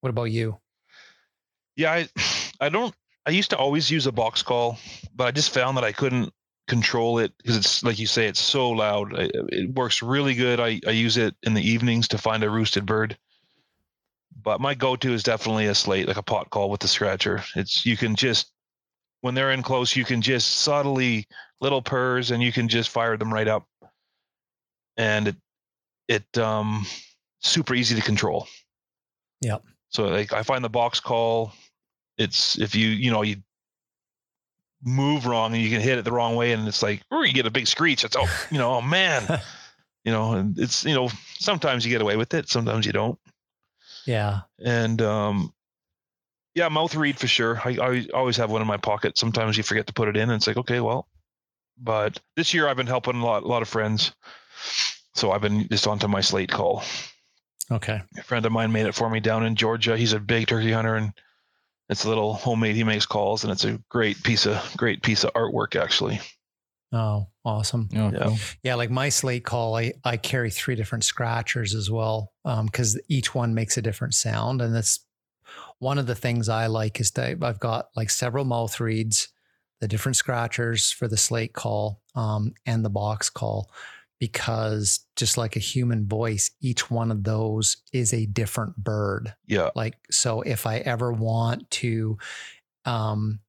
what about you? yeah, I *sighs* I don't. I used to always use a box call, but I just found that I couldn't control it because it's like you say, it's so loud. I, it works really good. I I use it in the evenings to find a roosted bird. But my go-to is definitely a slate, like a pot call with the scratcher. It's you can just when they're in close, you can just subtly little purrs and you can just fire them right up. And it it um super easy to control. Yep. So like I find the box call, it's if you you know you move wrong and you can hit it the wrong way and it's like or you get a big screech. It's oh you know oh man *laughs* you know and it's you know sometimes you get away with it, sometimes you don't. Yeah. And um yeah, mouth reed for sure. I, I always have one in my pocket. Sometimes you forget to put it in, and it's like, okay, well. But this year I've been helping a lot, a lot of friends, so I've been just onto my slate call. Okay. A friend of mine made it for me down in Georgia. He's a big turkey hunter, and it's a little homemade. He makes calls, and it's a great piece of great piece of artwork, actually. Oh, awesome. Oh, Yeah. cool. Yeah, like my slate call, I, I carry three different scratchers as well because each one makes a different sound. And that's one of the things I like is that I've got like several mouth reeds. the different scratchers for the slate call um, and the box call because just like a human voice, each one of those is a different bird. Yeah. Like, so if I ever want to um,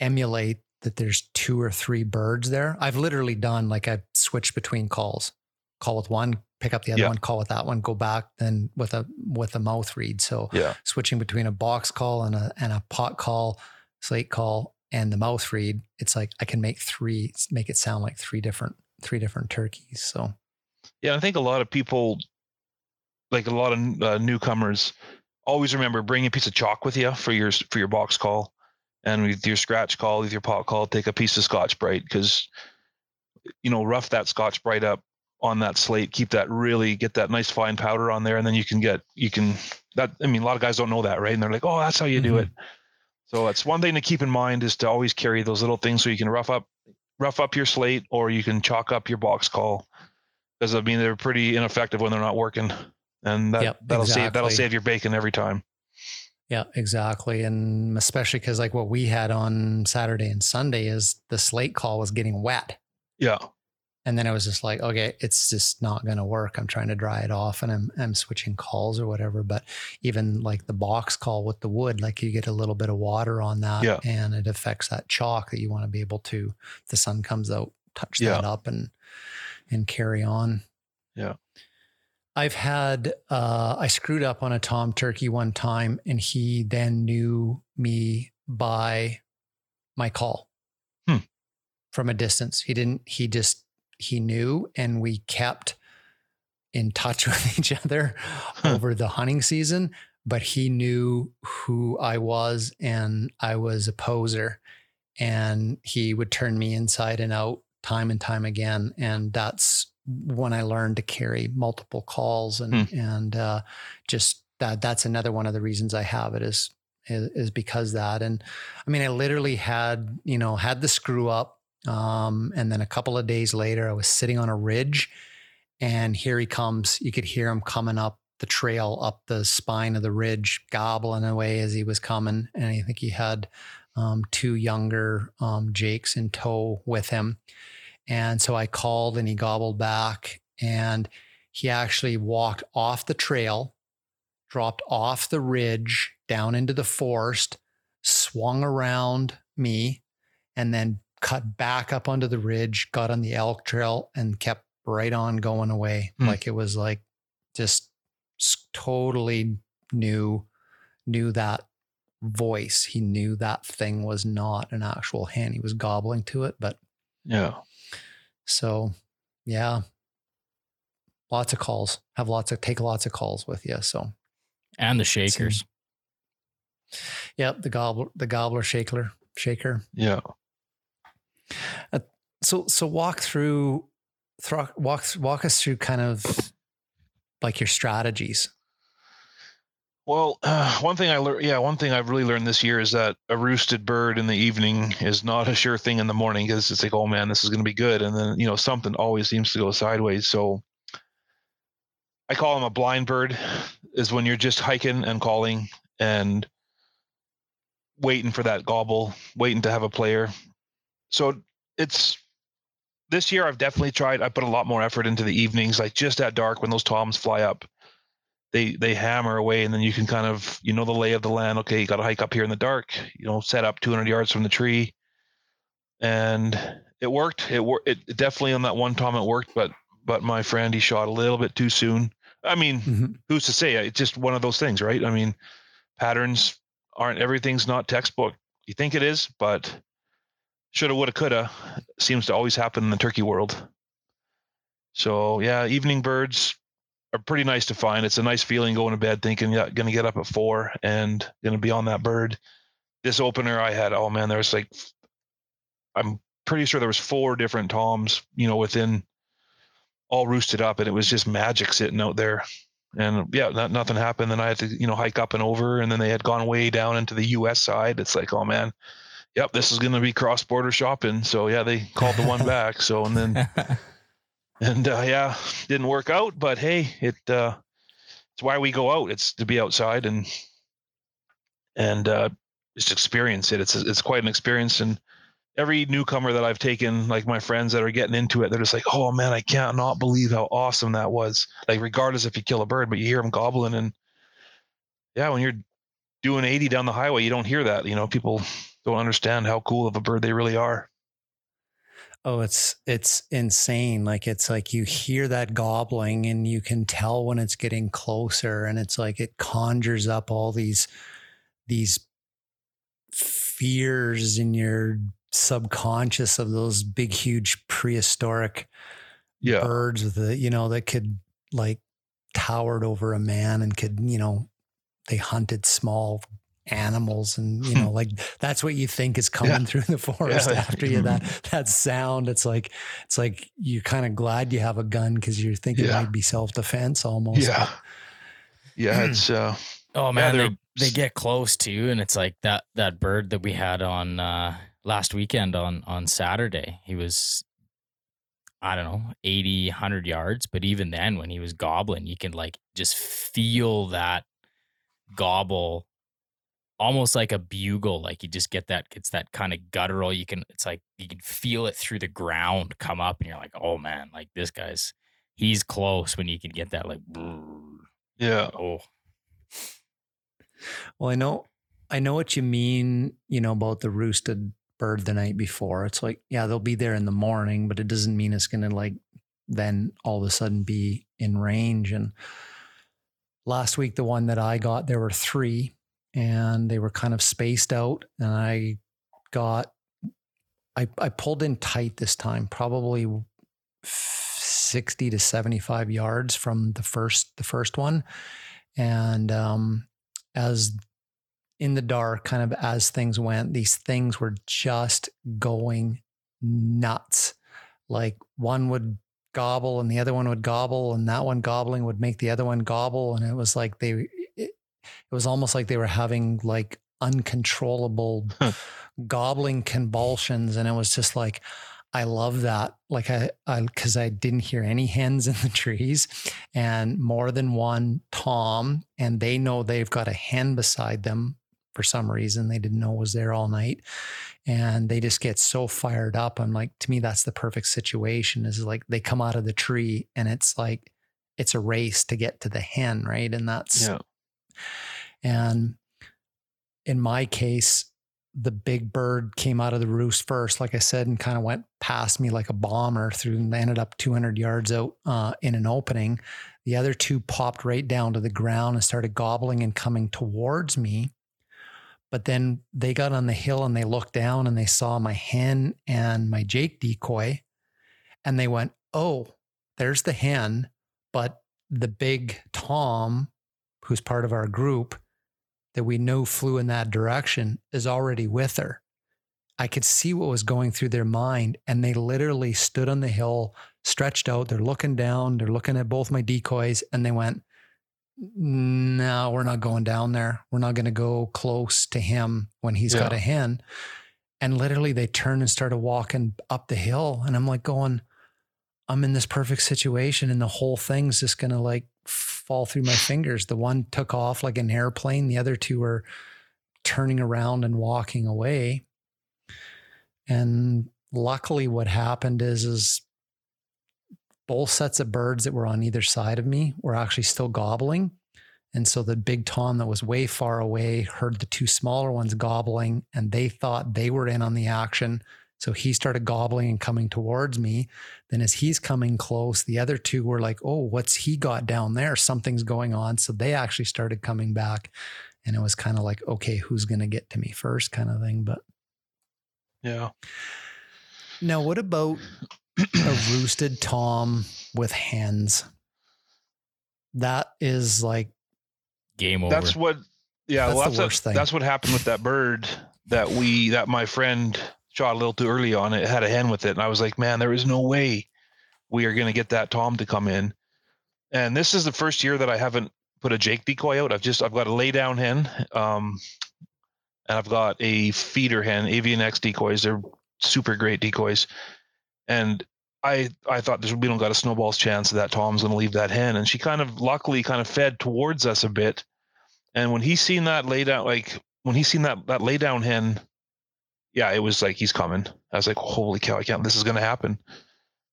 emulate that there's two or three birds there, I've literally done like I've switched between calls, call with one, pick up the other Yeah. one, call with that one, go back then with a with a mouth reed. So Yeah. switching between a box call and a and a pot call, slate call, and the mouth read, it's like I can make three, make it sound like three different three different turkeys. So Yeah, I think a lot of people, like a lot of uh, newcomers, always remember bring a piece of chalk with you for your for your box call, and with your scratch call, with your pot call, take a piece of Scotch Brite because, you know, rough that Scotch Brite up on that slate, keep that really get that nice fine powder on there, and then you can get you can that. I mean, a lot of guys don't know that, right? And they're like, oh, that's how you do Mhm. it. So it's one thing to keep in mind is to always carry those little things so you can rough up rough up your slate or you can chalk up your box call because I mean they're pretty ineffective when they're not working, and that Yep, that'll save that'll save your bacon every time. Yeah, exactly. And especially because like what we had on Saturday and Sunday is the slate call was getting wet. Yeah, And then I was just like, okay, it's just not going to work. I'm trying to dry it off and I'm, I'm switching calls or whatever. But even like the box call with the wood, like you get a little bit of water on that Yeah. and it affects that chalk that you want to be able to, the sun comes out, touch Yeah. that up and, and carry on. Yeah. I've had, uh, I screwed up on a Tom turkey one time and he then knew me by my call Hmm. from a distance. He didn't, he just, he knew and we kept in touch *laughs* with each other Huh. over the hunting season, but he knew who I was and I was a poser and he would turn me inside and out time and time again. And that's when I learned to carry multiple calls and, and, uh, just that, that's another one of the reasons I have it is, is, is because that. And I mean, I literally had, you know, had the screw up. Um, and then a couple of days later, I was sitting on a ridge and here he comes. You could hear him coming up the trail, up the spine of the ridge, gobbling away as he was coming. And I think he had um, two younger um, Jakes in tow with him. And so I called and he gobbled back and he actually walked off the trail, dropped off the ridge down into the forest, swung around me, and then cut back up onto the ridge, got on the elk trail, and kept right on going away. Hmm. Like it was like just totally knew knew that voice. He knew that thing was not an actual hen. He was gobbling to it, but yeah, so yeah. Lots of calls. Have lots of take lots of calls with you. So And the shakers. yep, the gobbler the gobbler shaker shaker. yeah. So so walk through thro- walk walk us through kind of like your strategies. Well, uh, *sighs* one thing I learned, yeah, one thing I've really learned this year is that a roosted bird in the evening is not a sure thing in the morning because it's like, oh man, this is going to be good, and then you know something always seems to go sideways. So I call them a blind bird, is when you're just hiking and calling and waiting for that gobble, waiting to have a player. So it's this year I've definitely tried. I put a lot more effort into the evenings, like just at dark when those toms fly up they they hammer away and then you can kind of you know the lay of the land okay you got to hike up here in the dark you know set up 200 yards from the tree and it worked it worked it definitely on that one tom it worked but but my friend he shot a little bit too soon i mean Mhm. who's to say it's just one of those things right i mean patterns aren't everything's not textbook you think it is but shoulda woulda coulda seems to always happen in the turkey world so yeah evening birds are pretty nice to find. It's a nice feeling going to bed thinking, yeah, to get up at four and to be on that bird. This opener I had, oh man, there was like, I'm pretty sure there was four different toms, you know, within all roosted up, and it was just magic sitting out there. And yeah, not, nothing happened. Then I had to, you know, hike up and over, and then they had gone way down into the U.S. side. It's like, oh man, yep, this is going to be cross border shopping. So yeah, they called the one *laughs* back. So and then *laughs* and uh, yeah, didn't work out. But hey, it uh, it's why we go out. It's to be outside and and uh, just experience it. It's it's quite an experience, and every newcomer that I've taken, like my friends that are getting into it, they're just like, "Oh man, I can't not believe how awesome that was." Like regardless if you kill a bird, but you hear them gobbling, and yeah, when you're doing 80 down the highway, you don't hear that. You know, people don't understand how cool of a bird they really are. Oh, it's it's insane. Like it's like you hear that gobbling and you can tell when it's getting closer and it's like it conjures up all these these fears in your subconscious of those big huge prehistoric Yeah. birds with the you know that could like towered over a man and could you know they hunted small animals and you know like that's what you think is coming Yeah. through the *laughs* forest Yeah. after you that *laughs* that sound it's like it's like you're kind of glad you have a gun because you're thinking Yeah. it might be self-defense almost Yeah. Yeah, it's uh Oh man, they're- they, they get close too, and it's like that that bird that we had on uh, last weekend on on Saturday. He was, I don't know, 80, 100 yards, but even then, when he was gobbling, you can like just feel that gobble, almost like a bugle. Like you just get that, it's that kind of guttural. You can, it's like you can feel it through the ground come up, and you're like, oh man, like this guy's, he's close when you can get that like, yeah. oh. Well, I know, I know what you mean. You know about the roosted bird the night before. It's like, yeah, they'll be there in the morning, but it doesn't mean it's going to like then all of a sudden be in range. And last week, the one that I got, there were three, and they were kind of spaced out, and I got, I I pulled in tight this time, probably. 60 to 75 yards from the first the first one and um as in the dark, kind of as things went, these things were just going nuts. Like one would gobble and the other one would gobble, and that one gobbling would make the other one gobble. And it was like they, it, was almost like they were having like uncontrollable gobbling convulsions. And it was just like, I love that. Like I, I, cause I didn't hear any hens in the trees and more than one Tom, and they know they've got a hen beside them for some reason. They didn't know was there all night. And they just get so fired up. I'm like, to me, that's the perfect situation is like they come out of the tree and it's like, it's a race to get to the hen, right? And that's, Yeah. And in my case, the big bird came out of the roost first, like I said, and kind of went past me like a bomber through and ended up 200 yards out uh, in an opening. The other two popped right down to the ground and started gobbling and coming towards me. But then they got on the hill and they looked down and they saw my hen and my Jake decoy. And they went, Oh, there's the hen. But the big Tom, who's part of our group, that we know flew in that direction is already with her. I could see what was going through their mind. And they literally stood on the hill, stretched out. They're looking down, they're looking at both my decoys, and they went, No, we're not going down there. We're not going to go close to him when he's got a hen. And literally, they turned and started walking up the hill. And I'm like, going, I'm in this perfect situation, and the whole thing's just going to like fall through my fingers. The one took off like an airplane, the other two were turning around and walking away. And luckily, what happened is, is both sets of birds that were on either side of me were actually still gobbling. And so the big Tom that was way far away heard the two smaller ones gobbling, and they thought they were in on the action. So he started gobbling and coming towards me. Then, as he's coming close, the other two were like, Oh, what's he got down there? Something's going on. So they actually started coming back. And it was kind of like, Okay, who's going to get to me first, kind of thing. But Yeah. now, what about a roosted Tom with hens? That is like, Game over. That's what yeah, That's well, the that's, what- worst thing. that's what happened with that bird that we that my friend shot a little too early on. It had a hen with it. And I was like, man, there is no way we are gonna get that Tom to come in. And this is the first year that I haven't put a Jake decoy out. I've just I've got a lay down hen. Um and I've got a feeder hen, Avian X decoys. They're super great decoys. And I I thought this, we don't got a snowball's chance that Tom's going to leave that hen, and she kind of luckily kind of fed towards us a bit. And when he seen that lay down, like when he seen that that lay down hen, yeah, it was like he's coming. I was like, holy cow, I can't. This is going to happen,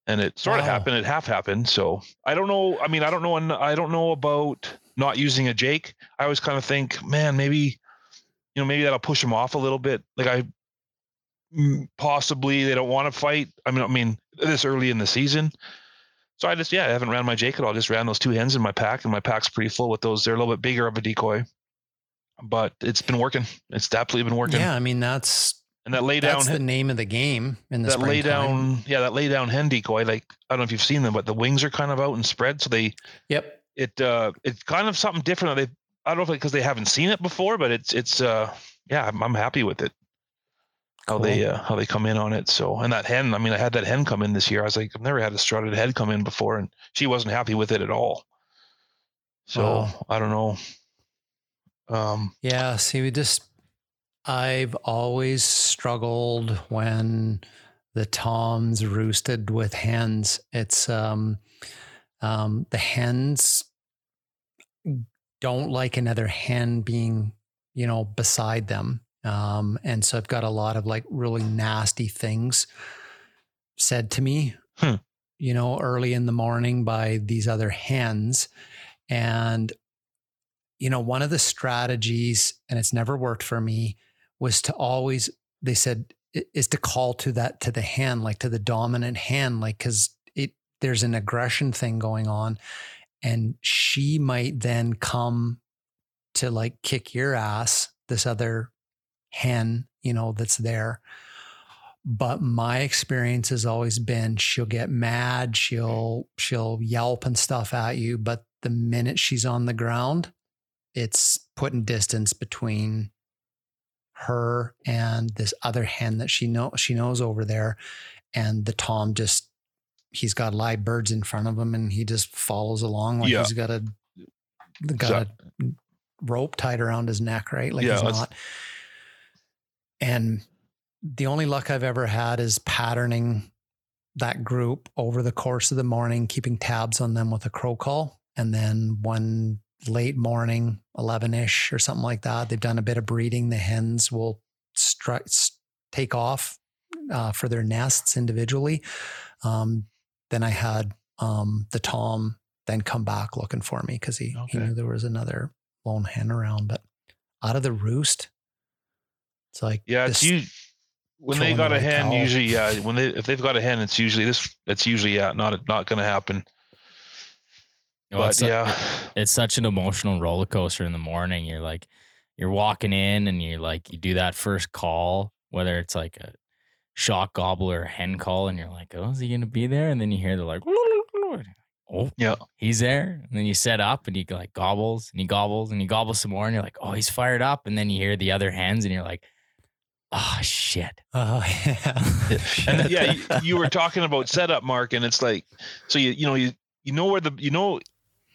and it sort of Wow. happened. It half happened. So I don't know. I mean, I don't know. I don't know about not using a Jake. I always kind of think, man, maybe you know, maybe that'll push him off a little bit. Like I mm, possibly they don't want to fight. I mean, I mean, this early in the season. So I just yeah, I haven't ran my Jake at all. I just ran those two hens in my pack, and my pack's pretty full with those. They're a little bit bigger of a decoy, but it's been working. It's absolutely been working. Yeah, I mean that's And that lay down, that's the name of the game in the that lay down, yeah, that lay down hen decoy. Like I don't know if you've seen them, but the wings are kind of out and spread, so they Yep. it uh it's kind of something different. They I don't know if because they haven't seen it before, but it's it's uh yeah, I'm, I'm happy with it. How they uh, how they come in on it. So and that hen, I mean, I had that hen come in this year. I was like, I've never had a strutted head come in before, and she wasn't happy with it at all. So Wow. I don't know. Um, Yeah, see, we just, I've always struggled when the toms roosted with hens. It's, um, um, the hens don't like another hen being, you know, beside them. Um, and so I've got a lot of like really nasty things said to me, Hmm. you know, early in the morning by these other hens. And you know, one of the strategies, and it's never worked for me, was to always, they said, is to call to that, to the hand like to the dominant hand like, cause it, there's an aggression thing going on. And she might then come to like kick your ass, this other hen, you know, that's there. But my experience has always been she'll get mad, she'll she'll yelp and stuff at you, but the minute she's on the ground, it's putting distance between her and this other hen that she know she knows over there and the tom just he's got live birds in front of him and he just follows along like Yeah. he's got a got a rope tied around his neck right like Yeah, he's not and the only luck i've ever had is patterning that group over the course of the morning keeping tabs on them with a crow call and then one late morning 11ish or something like that they've done a bit of breeding the hens will strike take off uh, for their nests individually um, then i had um, the tom then come back looking for me because he, he Okay. knew there was another lone hen around but out of the roost it's like yeah, it's you when they got a hen. towel. Usually, yeah, when they if they've got a hen, it's usually this. It's usually yeah, not not going to happen. Oh, you know, but it's, su- yeah, *sighs* it's such an emotional roller coaster in the morning. You're like, you're walking in and you're like, you do that first call, whether it's like a shock gobbler or hen call, and you're like, oh, is he gonna be there? And then you hear the like, *laughs* oh, Yeah. he's there. And then you set up and he like gobbles and he gobbles and he gobbles some more, and you're like, oh, he's fired up. And then you hear the other hens, and you're like, oh shit. *laughs* oh yeah *laughs* and yeah, you, you were talking about setup, Mark, and it's like, so you you know you you know where the you know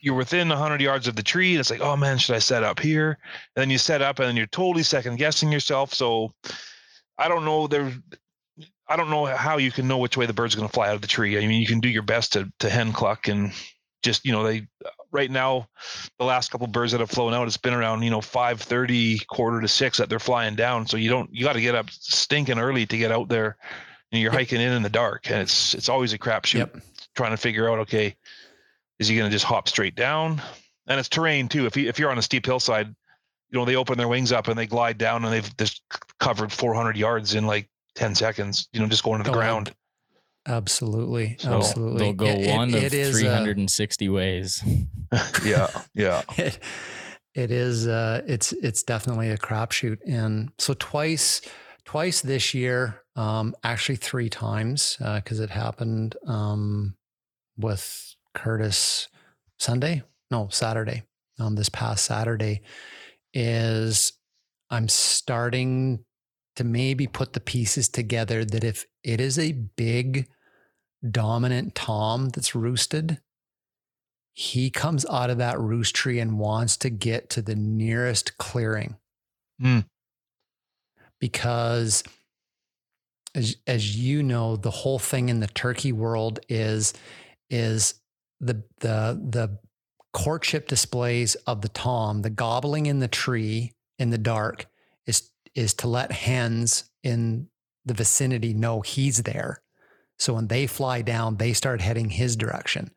you're within hundred yards of the tree, and it's like, oh man, should I set up here? And then you set up, and then you're totally second guessing yourself. So I don't know there. I don't know how you can know which way the bird's going to fly out of the tree. I mean, you can do your best to to hen cluck and just you know they right now the last couple birds that have flown out it's been around you know 5:30 quarter to 6 that they're flying down so you don't you got to get up stinking early to get out there and you're Yep. hiking in in the dark and it's it's always a crapshoot Yep. trying to figure out okay is he going to just hop straight down? And it's terrain too. If you if you're on a steep hillside you know they open their wings up and they glide down and they've just covered 400 yards in like 10 seconds you know just going to the Oh, ground. Absolutely So absolutely. They'll go It- it- one of it is, uh, 360 ways. *laughs* *laughs* yeah yeah. It, it is uh it's it's definitely a crapshoot. And so twice twice this year um actually three times because it happened um with curtis sunday no saturday um this past saturday is i'm starting to maybe put the pieces together that if it is a big dominant tom that's roosted he comes out of that roost tree and wants to get to the nearest clearing. Hmm. Because as, as you know, the whole thing in the turkey world is is the the the courtship displays of the tom, the gobbling in the tree in the dark is is to let hens in the vicinity know he's there. So when they fly down, they start heading his direction.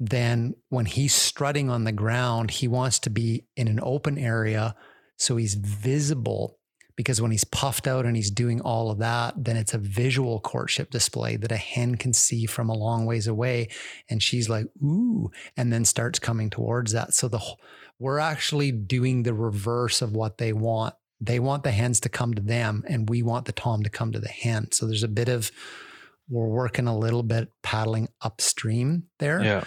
Then when he's strutting on the ground, he wants to be in an open area so he's visible because when he's puffed out and he's doing all of that, then it's a visual courtship display that a hen can see from a long ways away. And she's like, ooh, and then starts coming towards that. So the we're actually doing the reverse of what they want. They want the hens to come to them, and we want the tom to come to the hen. So there's a bit of we're working a little bit paddling upstream there. Yeah.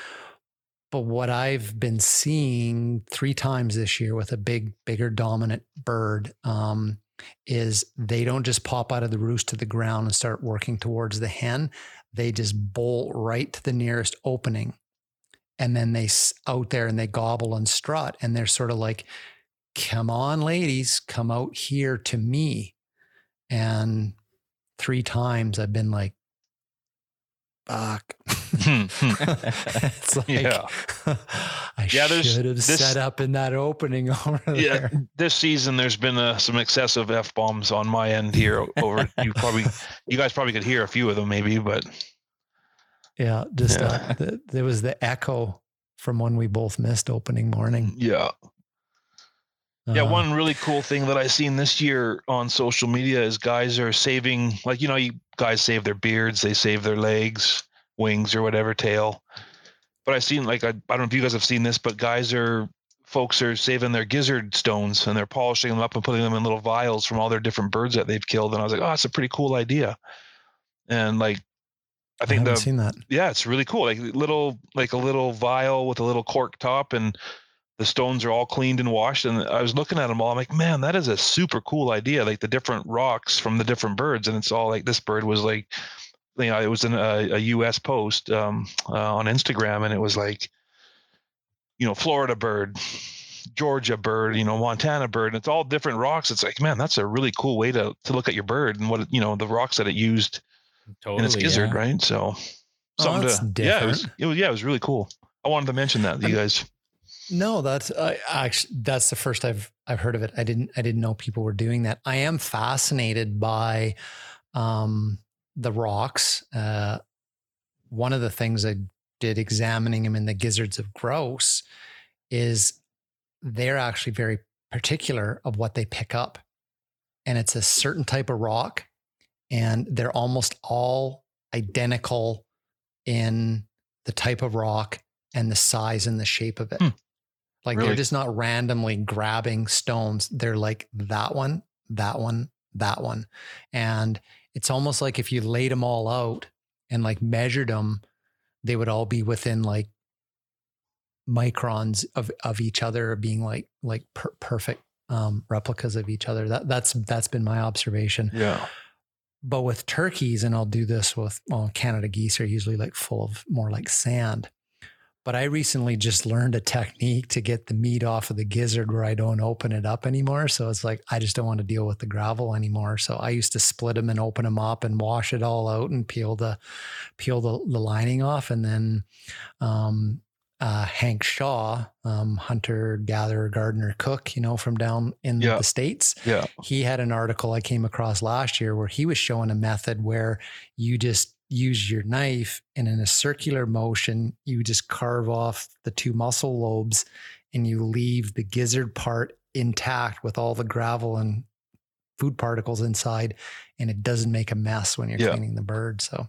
But what I've been seeing three times this year with a big, bigger dominant bird um, is they don't just pop out of the roost to the ground and start working towards the hen. They just bolt right to the nearest opening. And then they out there and they gobble and strut. And they're sort of like, come on, ladies, come out here to me. And three times I've been like, fuck. *laughs* it's like, yeah. *laughs* I Yeah, should have this- set up in that opening *laughs* over yeah, there. this season there's been uh, some excessive f bombs on my end here. Over you probably, you guys probably could hear a few of them maybe, but Yeah, just Yeah. Uh, the, there was the echo from when we both missed opening morning. yeah, yeah. Uh, One really cool thing that I seen this year on social media is guys are saving, like you know, you guys save their beards, they save their legs, wings, or whatever, tail. But I seen like I, I don't know if you guys have seen this, but guys are folks are saving their gizzard stones and they're polishing them up and putting them in little vials from all their different birds that they've killed. And I was like, oh, that's a pretty cool idea. And like, I think I the seen that. yeah, it's really cool. Like little, like a little vial with a little cork top, and the stones are all cleaned and washed. And I was looking at them all. I'm like, man, that is a super cool idea. Like the different rocks from the different birds, and it's all like this bird was like, you know, it was in a, a U.S. post um, uh, on Instagram, and it was like, you know, Florida bird. Georgia bird, you know, Montana bird, and it's all different rocks. It's like, man, that's a really cool way to to look at your bird and what it- you know the rocks that it used Totally. in its gizzard, yeah. right? So Oh, something that's to yeah, it was, it was yeah, it was really cool. I wanted to mention that to you guys. No, that's I actually that's the first I've I've heard of it. I didn't I didn't know people were doing that. I am fascinated by um, the rocks. Uh, one of the things I did examining them in the gizzards of grouse is they're actually very particular of what they pick up, and it's a certain type of rock, and they're almost all identical in the type of rock and the size and the shape of it. Hmm. Like Really? they're just not randomly grabbing stones. They're like that one, that one, that one. And it's almost like if you laid them all out and like measured them, they would all be within like microns of, of each other being like like per- perfect um, replicas of each other. That that's that's been my observation. Yeah. But with turkeys, and I'll do this with well, Canada geese are usually like full of more like sand. But I recently just learned a technique to get the meat off of the gizzard where I don't open it up anymore. So it's like I just don't want to deal with the gravel anymore. So I used to split them and open them up and wash it all out and peel the peel the, the lining off. And then um, uh, Hank Shaw, um, hunter, gatherer, gardener, cook, you know, from down in Yeah. the states, Yeah. he had an article I came across last year where he was showing a method where you just use your knife and in a circular motion, you just carve off the two muscle lobes and you leave the gizzard part intact with all the gravel and food particles inside. And it doesn't make a mess when you're Yeah. cleaning the bird. So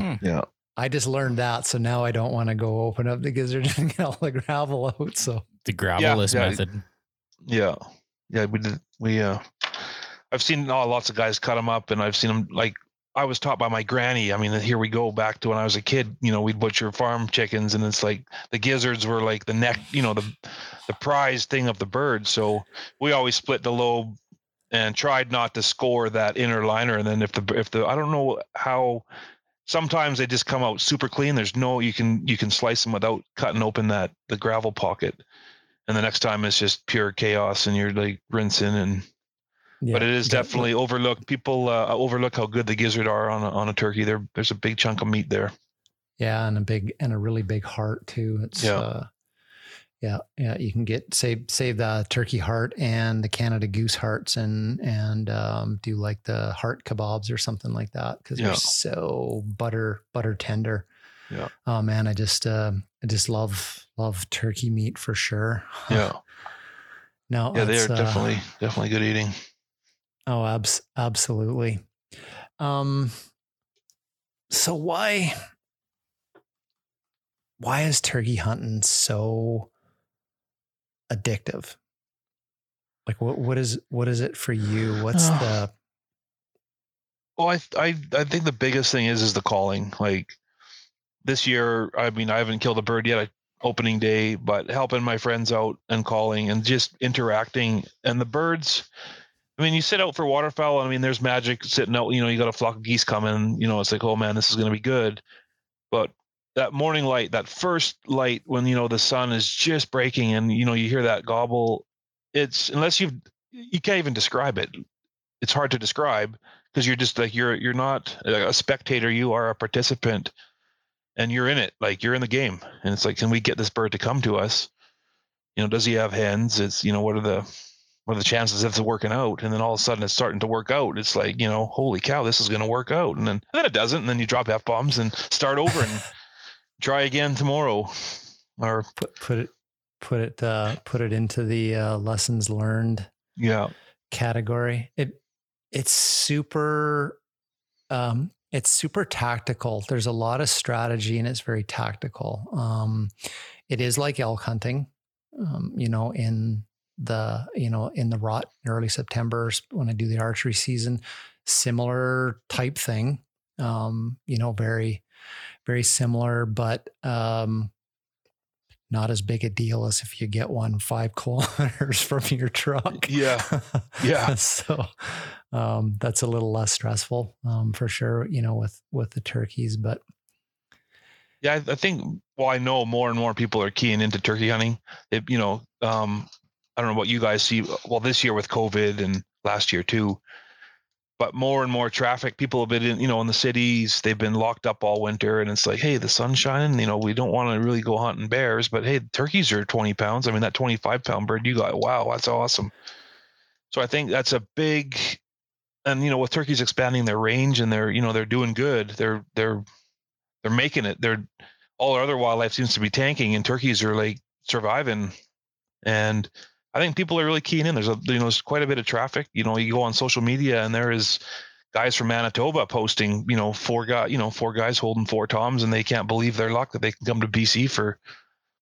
Yeah. I just learned that. So now I don't want to go open up the gizzard *laughs* and get all the gravel out. So The gravelless yeah. method. Yeah. Yeah. We did. We, uh, I've seen oh, lots of guys cut them up and I've seen them like, I was taught by my granny. I mean, here we go back to when I was a kid. You know, we'd butcher farm chickens, and it's like the gizzards were like the neck, you know, the the prized thing of the bird. So we always split the lobe and tried not to score that inner liner. And then if the if the I don't know how sometimes they just come out super clean. There's no you can you can slice them without cutting open that the gravel pocket. And the next time it's just pure chaos and you're like rinsing and but it is definitely overlooked. People uh, overlook how good the gizzard are on a, on a turkey. There, there's a big chunk of meat there. Yeah, and a big and a really big heart too. It's Yeah. uh Yeah, yeah, you can get save save the turkey heart and the Canada goose hearts and and um, do like the heart kebabs or something like that because Yeah. they're so butter butter tender. Yeah. Oh man, I just uh, I just love love turkey meat for sure. Yeah. *laughs* No. Yeah, they are uh, definitely definitely good eating. Oh, abs- absolutely. Um, so why, why is turkey hunting so addictive? Like, what, what is, what is it for you? What's the, Well, I I I think the biggest thing is is the calling. Like this year, I mean, I haven't killed a bird yet. I, opening day, but helping my friends out and calling and just interacting. And the birds, I mean, you sit out for waterfowl. I mean, there's magic sitting out. You know, you got a flock of geese coming. You know, it's like, oh man, this is going to be good. But that morning light, that first light when you know the sun is just breaking, and you know you hear that gobble. It's unless you've you can't even describe it. It's hard to describe because you're just like you're you're not a spectator. You are a participant, and you're in it. Like you're in the game, and it's like, can we get this bird to come to us? You know, does he have hens? It's you know, what are the what are the chances of it working out? And then all of a sudden it's starting to work out. It's like, you know, holy cow, this is going to work out. And then, and then it doesn't. And then you drop F bombs and start over and *laughs* try again tomorrow. Or, put, put it, put it, uh, put it into the uh, lessons learned yeah. category. It, it's super, um, it's super tactical. There's a lot of strategy and it's very tactical. Um, it is like elk hunting, um, you know, in the, you know, in the rut early September when I do the archery season, similar type thing. Um, you know, very, very similar, but, um, not as big a deal as if you get one five *laughs* kilometers from your truck. Yeah. Yeah. *laughs* so um, that's a little less stressful um, for sure, you know, with with the turkeys. But Yeah. I, I think, well, I know more and more people are keying into turkey hunting. It, you know, um, I don't know what you guys see. Well, this year with COVID and last year too, but more and more traffic. People have been in, you know, in the cities. They've been locked up all winter, and it's like, hey, the sun's shining. You know, we don't want to really go hunting bears, but hey, turkeys are 20 pounds. I mean, that 25 pound bird you got, wow, that's awesome. So I think that's a big, and you know, with turkeys expanding their range and they're, you know, they're doing good. They're they're they're making it. They're all our other wildlife seems to be tanking, and turkeys are like surviving. And I think people are really keying in. There's a you know there's quite a bit of traffic. You know, you go on social media and there is guys from Manitoba posting, you know, four guy, you know, four guys holding four toms and they can't believe their luck that they can come to BC for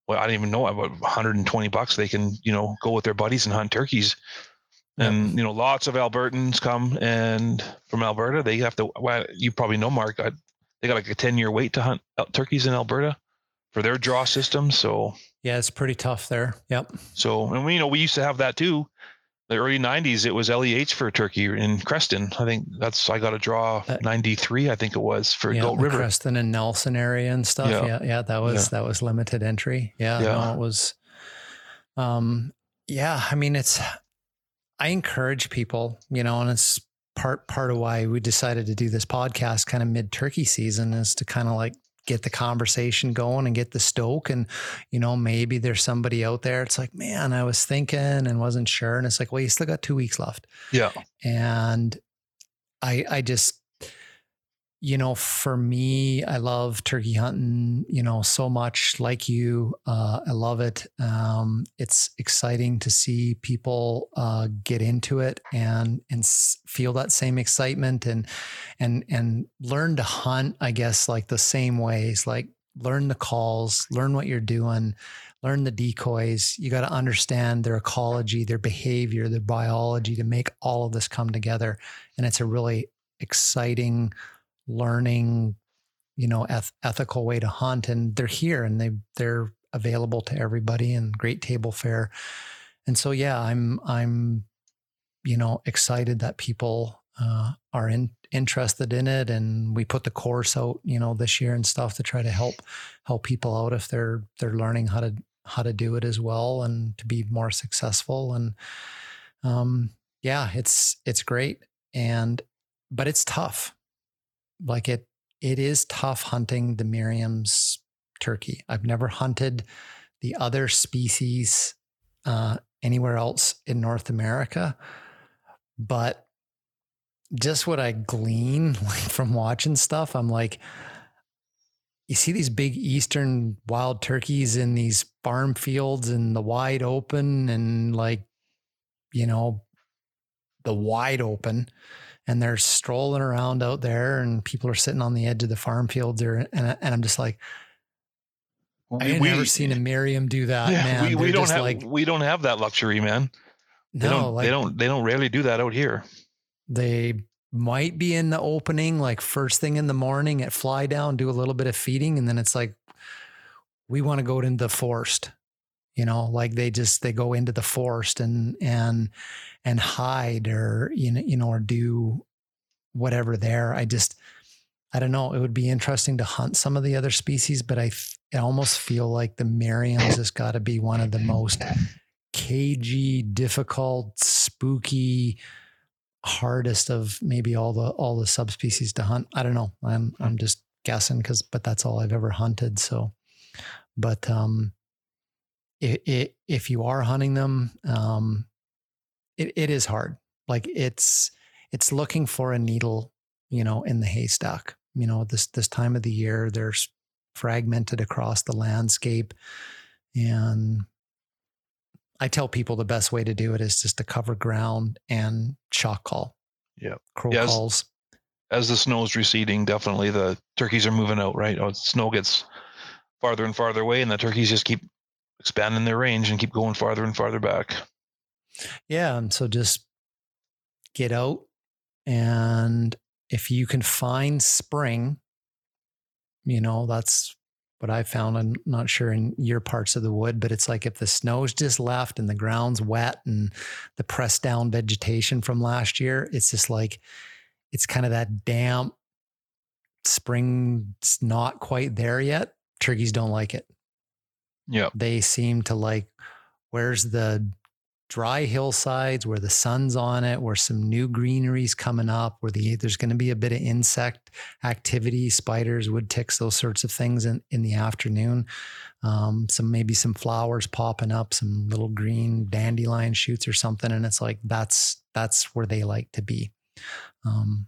well, I don't even know about 120 bucks. They can, you know, go with their buddies and hunt turkeys. And you know, lots of Albertans come and from Alberta, they have to. Well, you probably know, Mark. I, they got like a 10 year wait to hunt uh, turkeys in Alberta for their draw system. So yeah, it's pretty tough there. Yep. so, and we, you know, we used to have that too. The early '90s, it was LEH for turkey in Creston. I think that's I got a draw Uh, '93. I think it was for yeah, the River. Creston and Nelson area and stuff. Yeah. Yeah, yeah, that was that was limited entry. Yeah, Yeah. no, it was. Um, yeah, I mean, it's. I encourage people, you know, and it's part part of why we decided to do this podcast, kind of mid turkey season, is to kind of like get the conversation going and get the stoke. And you know maybe there's somebody out there it's like man i was thinking and wasn't sure. And it's like well you still got two weeks left. Yeah, and i i just you know for me i love turkey hunting you know so much like you uh, i love it. Um, it's exciting to see people uh, get into it and and feel that same excitement and and and learn to hunt i guess like the same ways like learn the calls learn what you're doing learn the decoys. You got to understand their ecology their behavior their biology to make all of this come together. And it's a really exciting learning you know eth- ethical way to hunt and they're here and they they're available to everybody and great table fare. And so yeah i'm i'm you know excited that people uh, are in, interested in it and we put the course out you know this year and stuff to try to help help people out if they're they're learning how to how to do it as well and to be more successful. And um yeah it's it's great and but it's tough like it it is tough hunting the Merriam's turkey. I've never hunted the other species uh, anywhere else in North America, but just what I glean *laughs* like, from watching stuff, I'm like, you see these big eastern wild turkeys in these farm fields in the wide open and like, you know, the wide open and they're strolling around out there and people are sitting on the edge of the farm fields there and, and i'm just like i've never seen a merriam do that yeah, man. we, we don't have like, we don't have that luxury man. They no, don't like, they don't they don't rarely do that out here. They might be in the opening like first thing in the morning at fly down do a little bit of feeding and then it's like we want to go into the forest you know like they just they go into the forest and and and hide or you know you know or do whatever there. I just i don't know it would be interesting to hunt some of the other species but i, almost feel like the merriams has got to be one of the most cagey difficult spooky hardest of maybe all the all the subspecies to hunt. I don't know. I'm i'm just guessing because but that's all i've ever hunted so. But um it, it, if you are hunting them, um, it, it is hard. Like it's it's looking for a needle, you know, in the haystack. You know, this this time of the year, there's fragmented across the landscape, and I tell people the best way to do it is just to cover ground and shock call. Yeah, crow yeah, calls. As, as the snow is receding, definitely the turkeys are moving out. Right, oh, snow gets farther and farther away, and the turkeys just keep expanding their range and keep going farther and farther back. Yeah. And so just get out. And if you can find spring, you know, that's what I found. I'm not sure in your parts of the wood, but it's like if the snow's just left and the ground's wet and the pressed down vegetation from last year, it's just like, it's kind of that damp spring's not quite there yet. Turkeys don't like it. Yeah. They seem to like where's the dry hillsides where the sun's on it, where some new greenery's coming up, where the there's going to be a bit of insect activity, spiders, wood ticks, those sorts of things in, in the afternoon. Um, some maybe some flowers popping up, some little green dandelion shoots or something. And it's like that's that's where they like to be. Um,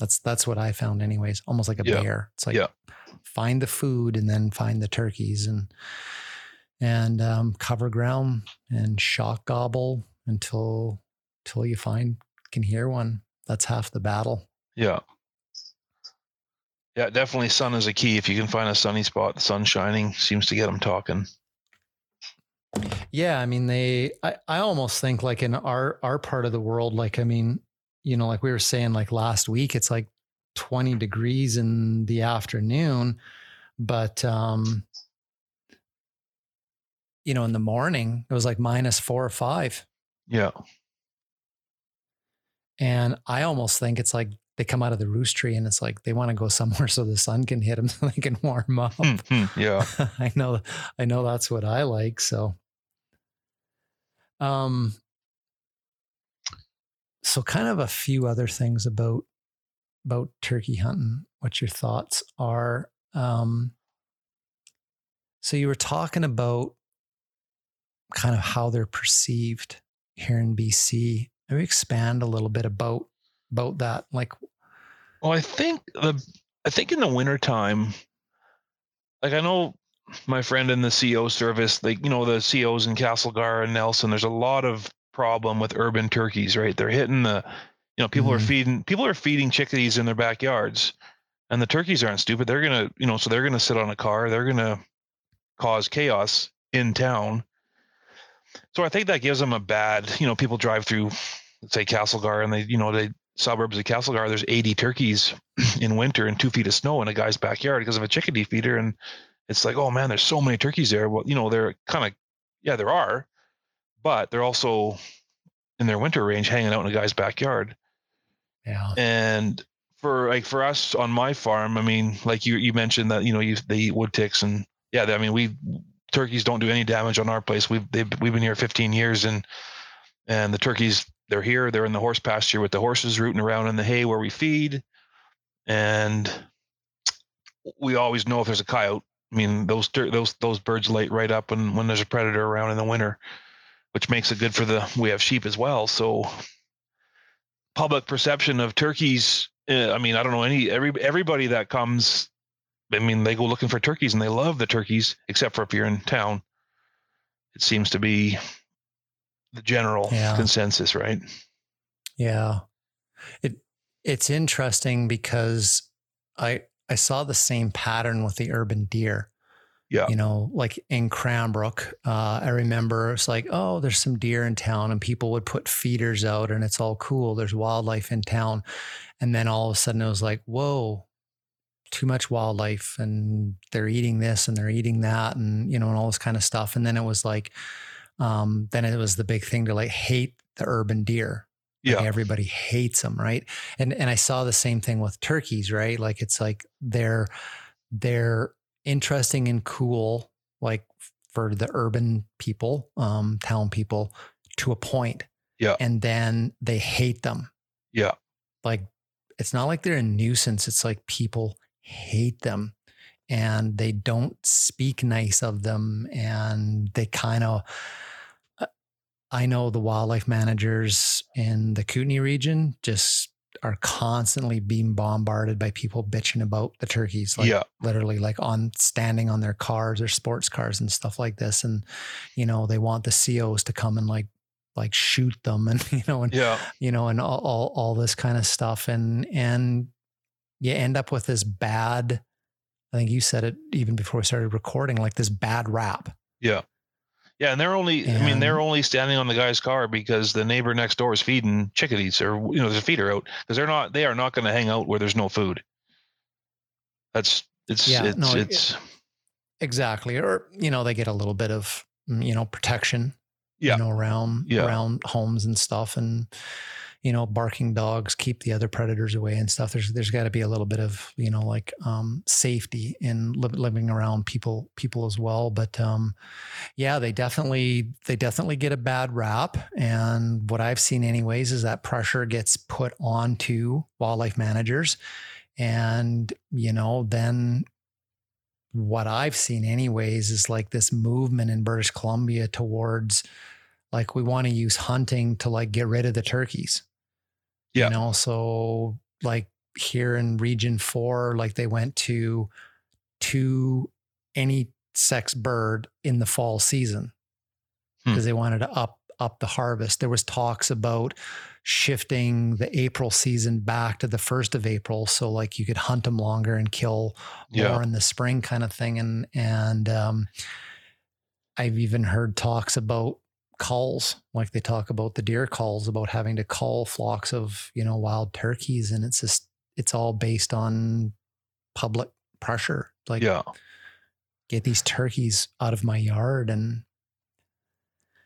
that's that's what I found anyways, almost like a yeah. bear. It's like yeah. find the food and then find the turkeys and and um, cover ground and shock gobble until until you find can hear one. That's half the battle. Yeah. Yeah, definitely sun is a key. If you can find a sunny spot, the sun shining seems to get them talking. Yeah, I mean they I, I almost think like in our our part of the world, like I mean, you know, like we were saying like last week, it's like 20 degrees in the afternoon. But um you know, in the morning, it was like minus four or five. Yeah. And I almost think it's like they come out of the roost tree and it's like they want to go somewhere so the sun can hit them *laughs* so they can warm up. Mm-hmm. Yeah. *laughs* I know I know that's what I like. So um so kind of a few other things about about turkey hunting, what your thoughts are. Um so you were talking about kind of how they're perceived here in BC. Maybe expand a little bit about about that. Like well, I think the I think in the wintertime, like I know my friend in the CO service, like you know, the COs in Castlegar and Nelson, there's a lot of problem with urban turkeys, right? They're hitting the you know, people mm-hmm. are feeding people are feeding chickadees in their backyards. And the turkeys aren't stupid. They're gonna, you know, so they're gonna sit on a car, they're gonna cause chaos in town so I think that gives them a bad, you know, people drive through, let's say Castlegar, and they, you know, the suburbs of Castlegar, there's 80 turkeys *clears throat* in winter and two feet of snow in a guy's backyard because of a chickadee feeder. And it's like, oh man, there's so many turkeys there. Well, you know, they're kind of, yeah, there are, but they're also in their winter range hanging out in a guy's backyard. Yeah. And for like for us on my farm, I mean, like you you mentioned that you know you they eat wood ticks and yeah, I mean we turkeys don't do any damage on our place. We've we've been here 15 years, and and the turkeys they're here. They're in the horse pasture with the horses rooting around in the hay where we feed, and we always know if there's a coyote I mean, those those those birds light right up when when there's a predator around in the winter, which makes it good for the. We have sheep as well, so public perception of turkeys. Uh, I mean, I don't know any every everybody that comes. I mean, they go looking for turkeys and they love the turkeys, except for if you're in town. It seems to be the general Yeah. consensus, right? Yeah. It it's interesting because I I saw the same pattern with the urban deer. Yeah. You know, like in Cranbrook, uh, I remember it's like, oh, there's some deer in town, and people would put feeders out, and it's all cool. There's wildlife in town, and then all of a sudden it was like, whoa, too much wildlife, and they're eating this and they're eating that, and you know, and all this kind of stuff. And then it was like, um, then it was the big thing to like hate the urban deer. Like Yeah. everybody hates them, right? And and I saw the same thing with turkeys, right? Like it's like they're they're interesting and cool, like for the urban people, um, town people, to a point. Yeah. And then they hate them. Yeah. Like it's not like they're a nuisance. It's like people hate them and they don't speak nice of them and they kind of uh, I know the wildlife managers in the Kootenay region just are constantly being bombarded by people bitching about the turkeys, like yeah. literally like on standing on their cars or sports cars and stuff like this. And, you know, they want the COs to come and like, like shoot them *laughs* and, you know, and, Yeah. you know, and all, all, all this kind of stuff. And, and you end up with this bad, I think you said it even before we started recording, like this bad rap. Yeah. Yeah, and they're only I mean they're only standing on the guy's car because the neighbor next door is feeding chickadees or you know there's a feeder out because they're not they are not going to hang out where there's no food. That's it's Yeah, it's no, it's Exactly. Or, you know, they get a little bit of, mm, you know, protection, Yeah. you know, around, Yeah. around homes and stuff. And, you know, barking dogs keep the other predators away and stuff. There's, there's got to be a little bit of, you know, like, um, safety in li- living around people, people as well. But, um, yeah, they definitely, they definitely get a bad rap. And what I've seen anyways is that pressure gets put onto wildlife managers. And, you know, then what I've seen anyways is like this movement in British Columbia towards like we want to use hunting to like get rid of the turkeys. Yeah. You know, so like here in region 4 like they went to to any sex bird in the fall season Hmm. because they wanted to up up the harvest. There was talks about shifting the April season back to the 1st of April so like you could hunt them longer and kill yeah more in the spring kind of thing. And and um, I've even heard talks about calls, like they talk about the deer calls about having to call flocks of you know wild turkeys, and it's just it's all based on public pressure. Like yeah get these turkeys out of my yard, and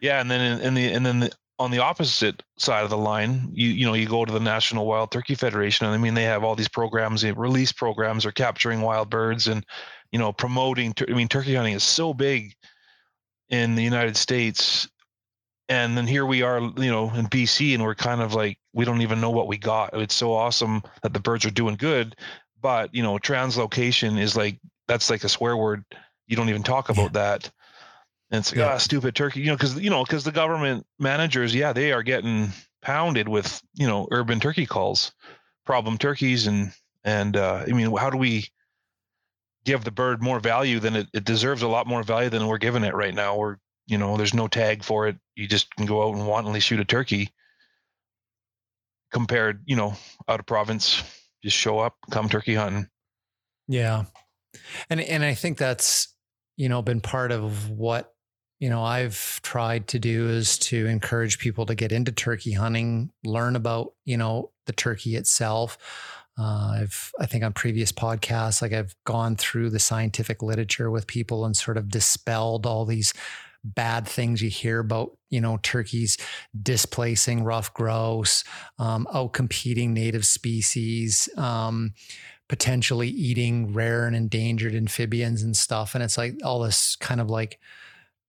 yeah and then in, in the and then the, on the opposite side of the line you you know you go to the National Wild Turkey Federation and I mean they have all these programs release programs or capturing wild birds and you know promoting I mean turkey hunting is so big in the United States and then here we are you know in BC and we're kind of like we don't even know what we got. It's so awesome that the birds are doing good but you know translocation is like that's like a swear word. You don't even talk Yeah. about that. And it's like Yeah. ah stupid turkey. You know because you know because the government managers yeah they are getting pounded with you know urban turkey calls problem turkeys and and uh i mean how do we give the bird more value than it, it deserves a lot more value than we're giving it right now? We're you know there's no tag for it you just can go out and wantonly shoot a turkey compared you know out of province just show up come turkey hunting Yeah. And and I think that's, you know, been part of what, you know, I've tried to do is to encourage people to get into turkey hunting, learn about, you know, the turkey itself. Uh, I've, I think on previous podcasts, like I've gone through the scientific literature with people and sort of dispelled all these bad things you hear about, you know, turkeys displacing ruffed grouse, um, out competing native species, um, potentially eating rare and endangered amphibians and stuff. And it's like all this kind of like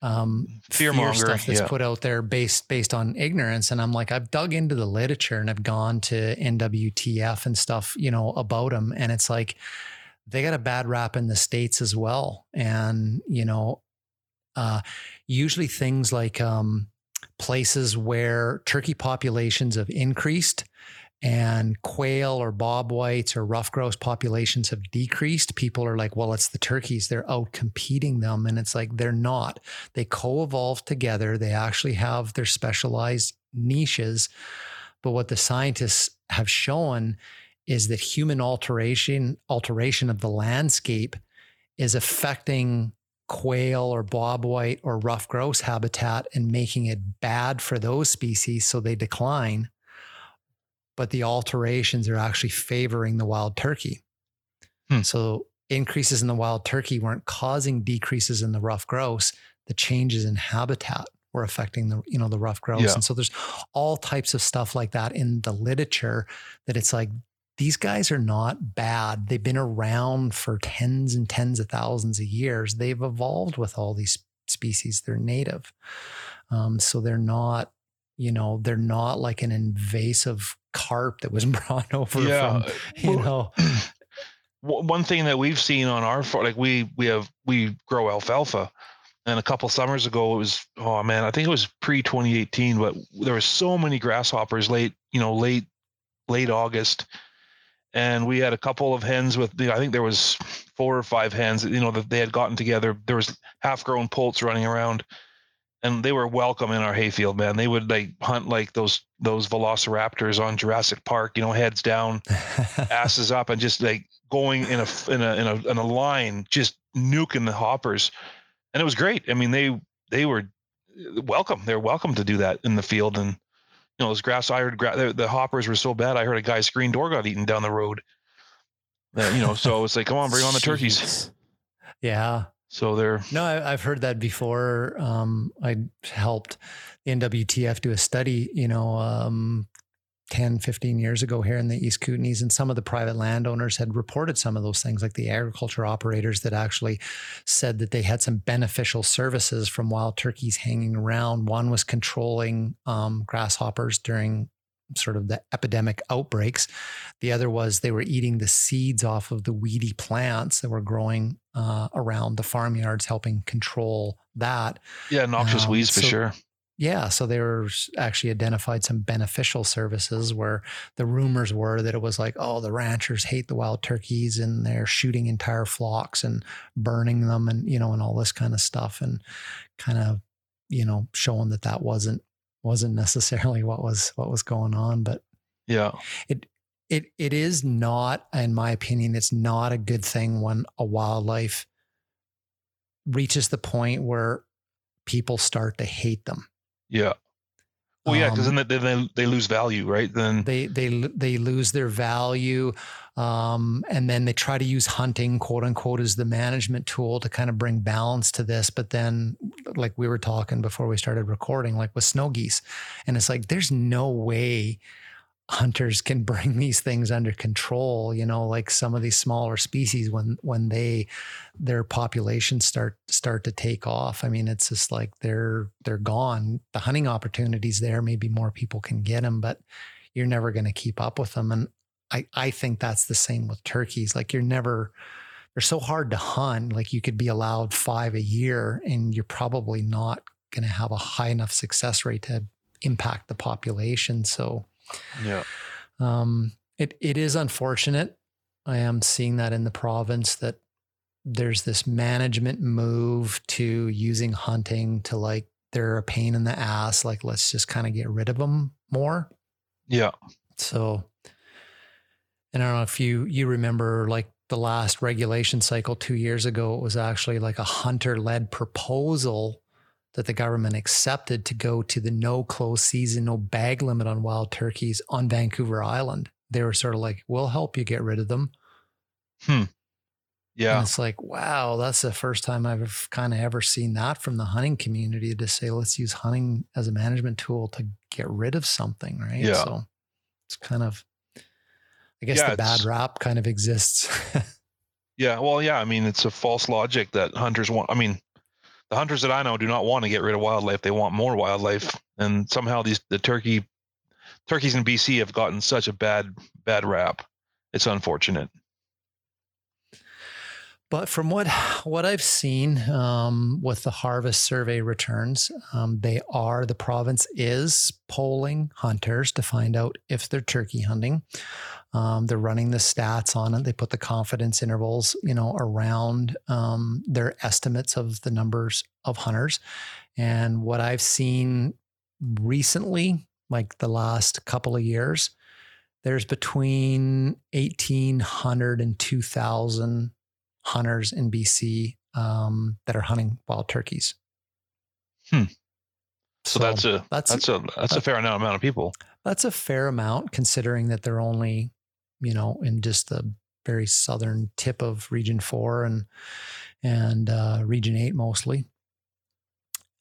um, fear stuff that's yeah. put out there based based on ignorance. And I'm like, I've dug into the literature and I've gone to NWTF and stuff, you know, about them. And it's like they got a bad rap in the states as well. And you know, uh, usually things like um, places where turkey populations have increased and quail or bobwhites or ruffed grouse populations have decreased, people are like, well, it's the turkeys. They're out competing them. And it's like, they're not. They co evolve together. They actually have their specialized niches. But what the scientists have shown is that human alteration, alteration of the landscape is affecting quail or bobwhite or ruffed grouse habitat and making it bad for those species so they decline but the alterations are actually favoring the wild turkey. Hmm. So increases in the wild turkey weren't causing decreases in the ruffed grouse. The changes in habitat were affecting the you know the ruffed grouse. Yeah. And so there's all types of stuff like that in the literature that it's like these guys are not bad. They've been around for tens and tens of thousands of years. They've evolved with all these species. They're native. Um, so they're not, you know, they're not like an invasive carp that was *laughs* brought over yeah. from, you know. *clears throat* One thing that we've seen on our farm, like we we have we grow alfalfa, and a couple summers ago it was oh man, I think it was pre 2018, but there were so many grasshoppers late, you know, late late August, and we had a couple of hens with I think there was four or five hens, you know, that they had gotten together. There was half grown poults running around and they were welcome in our hayfield, man. They would like hunt like those those velociraptors on Jurassic Park, you know, heads down, *laughs* asses up, and just like going in a in a in a in a line, just nuking the hoppers, and it was great. I mean, they they were uh, welcome. They're welcome to do that in the field, and know, those grass. I heard gra- the, the, hoppers were so bad. I heard a guy's screen door got eaten down the road. Uh, you know, so it's like, come on, bring on the turkeys. Yeah, so they're no, I, have heard that before. Um, I helped the NWTF do a study, you know, um, 10, 15 years ago here in the East Kootenays, and some of the private landowners had reported some of those things, like the agriculture operators that actually said that they had some beneficial services from wild turkeys hanging around. One was controlling um, grasshoppers during sort of the epidemic outbreaks. The other was they were eating the seeds off of the weedy plants that were growing uh, around the farmyards, helping control that. Yeah, noxious um, weeds for so, sure. Yeah, so they were actually identified some beneficial services where the rumors were that it was like, oh, the ranchers hate the wild turkeys and they're shooting entire flocks and burning them and you know and all this kind of stuff and kind of you know showing that that wasn't wasn't necessarily *laughs* what was what was going on but yeah. it it it is not in my opinion it's not a good thing when a wildlife reaches the point where people start to hate them yeah well, yeah, because um, then they, they lose value, right? Then they they they lose their value, um, and then they try to use hunting, quote unquote, as the management tool to kind of bring balance to this. But then, like we were talking before we started recording, like with snow geese, and it's like there's no way hunters can bring these things under control you know like some of these smaller species when when they their populations start start to take off. I mean it's just like they're they're gone. The hunting opportunities there maybe more people can get them but you're never going to keep up with them. And i i think that's the same with turkeys. Like you're never they're so hard to hunt. Like you could be allowed 5 a year and you're probably not going to have a high enough success rate to impact the population. So yeah. Um, it it is unfortunate. I am seeing that in the province that there's this management move to using hunting to like they're a pain in the ass. Like let's just kind of get rid of them more. Yeah. So, and I don't know if you you remember like the last regulation cycle two years ago. It was actually like a hunter led proposal that the government accepted to go to the no close season, no bag limit on wild turkeys on Vancouver Island. They were sort of like, we'll help you get rid of them. Hmm. Yeah. And it's like, wow, that's the first time I've kind of ever seen that from the hunting community to say, let's use hunting as a management tool to get rid of something. Right. Yeah. So it's kind of, I guess yeah, the bad rap kind of exists. *laughs* yeah. Well, yeah. I mean, it's a false logic that hunters want. I mean, the hunters that I know do not want to get rid of wildlife. They want more wildlife, and somehow these the turkey turkeys in BC have gotten such a bad bad rap. It's unfortunate. But from what what I've seen um, with the harvest survey returns, um, they are the province is polling hunters to find out if they're turkey hunting. Um, they're running the stats on it. They put the confidence intervals, you know, around um, their estimates of the numbers of hunters. And what I've seen recently, like the last couple of years, there's between 1,800 and 2,000 hunters in BC um, that are hunting wild turkeys. Hmm. So, so that's a that's that's a that's a fair amount of people. That's a fair amount considering that they're only, you know, in just the very southern tip of Region Four and and uh, Region Eight mostly.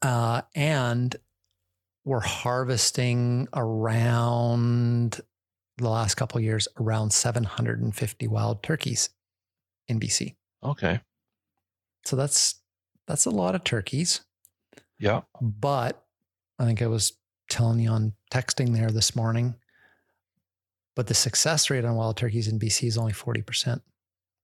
Uh, and we're harvesting around the last couple years around 750 wild turkeys in BC. Okay. So that's that's a lot of turkeys. Yeah. But I think I was telling you on texting there this morning. But the success rate on wild turkeys in BC is only 40%.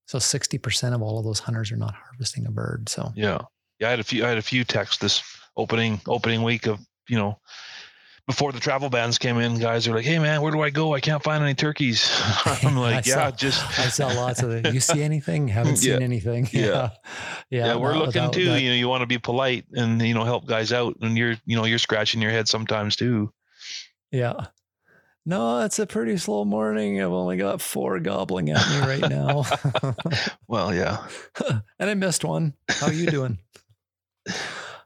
So 60% of all of those hunters are not harvesting a bird. So Yeah. Yeah, I had a few I had a few texts this opening opening week of, you know, before the travel bans came in, guys are like, "Hey, man, where do I go? I can't find any turkeys." *laughs* I'm *laughs* like, "Yeah, saw, just." I saw lots of it. You see anything? *laughs* Haven't seen yeah. anything. Yeah, yeah, yeah we're looking without, too. That, you know, you want to be polite and you know help guys out, and you're you know you're scratching your head sometimes too. Yeah. No, it's a pretty slow morning. I've only got four gobbling at me right now. *laughs* well, yeah. *laughs* and I missed one. How are you doing? *laughs*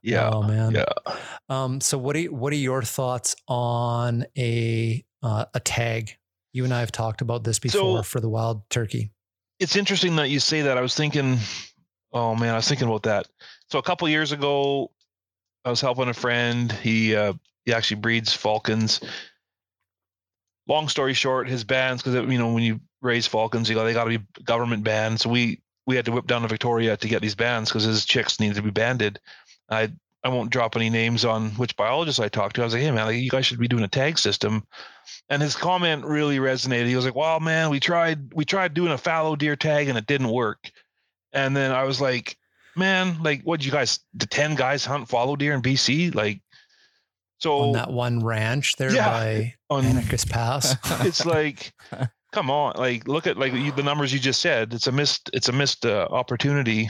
Yeah. Oh man. Yeah. Um, so what are you, what are your thoughts on a uh, a tag? You and I have talked about this before so, for the wild turkey. It's interesting that you say that. I was thinking, oh man, I was thinking about that. So a couple years ago, I was helping a friend. He uh, he actually breeds falcons. Long story short, his bands because you know when you raise falcons, you got they got to be government banned. So we we had to whip down to Victoria to get these bands because his chicks needed to be banded. I I won't drop any names on which biologist I talked to. I was like, hey man, like, you guys should be doing a tag system. And his comment really resonated. He was like, well, man, we tried we tried doing a fallow deer tag and it didn't work. And then I was like, man, like what you guys the 10 guys hunt fallow deer in BC? Like so on that one ranch there yeah, by on Anarchist Pass. *laughs* it's like *laughs* come on, like look at like the numbers you just said. It's a missed it's a missed uh, opportunity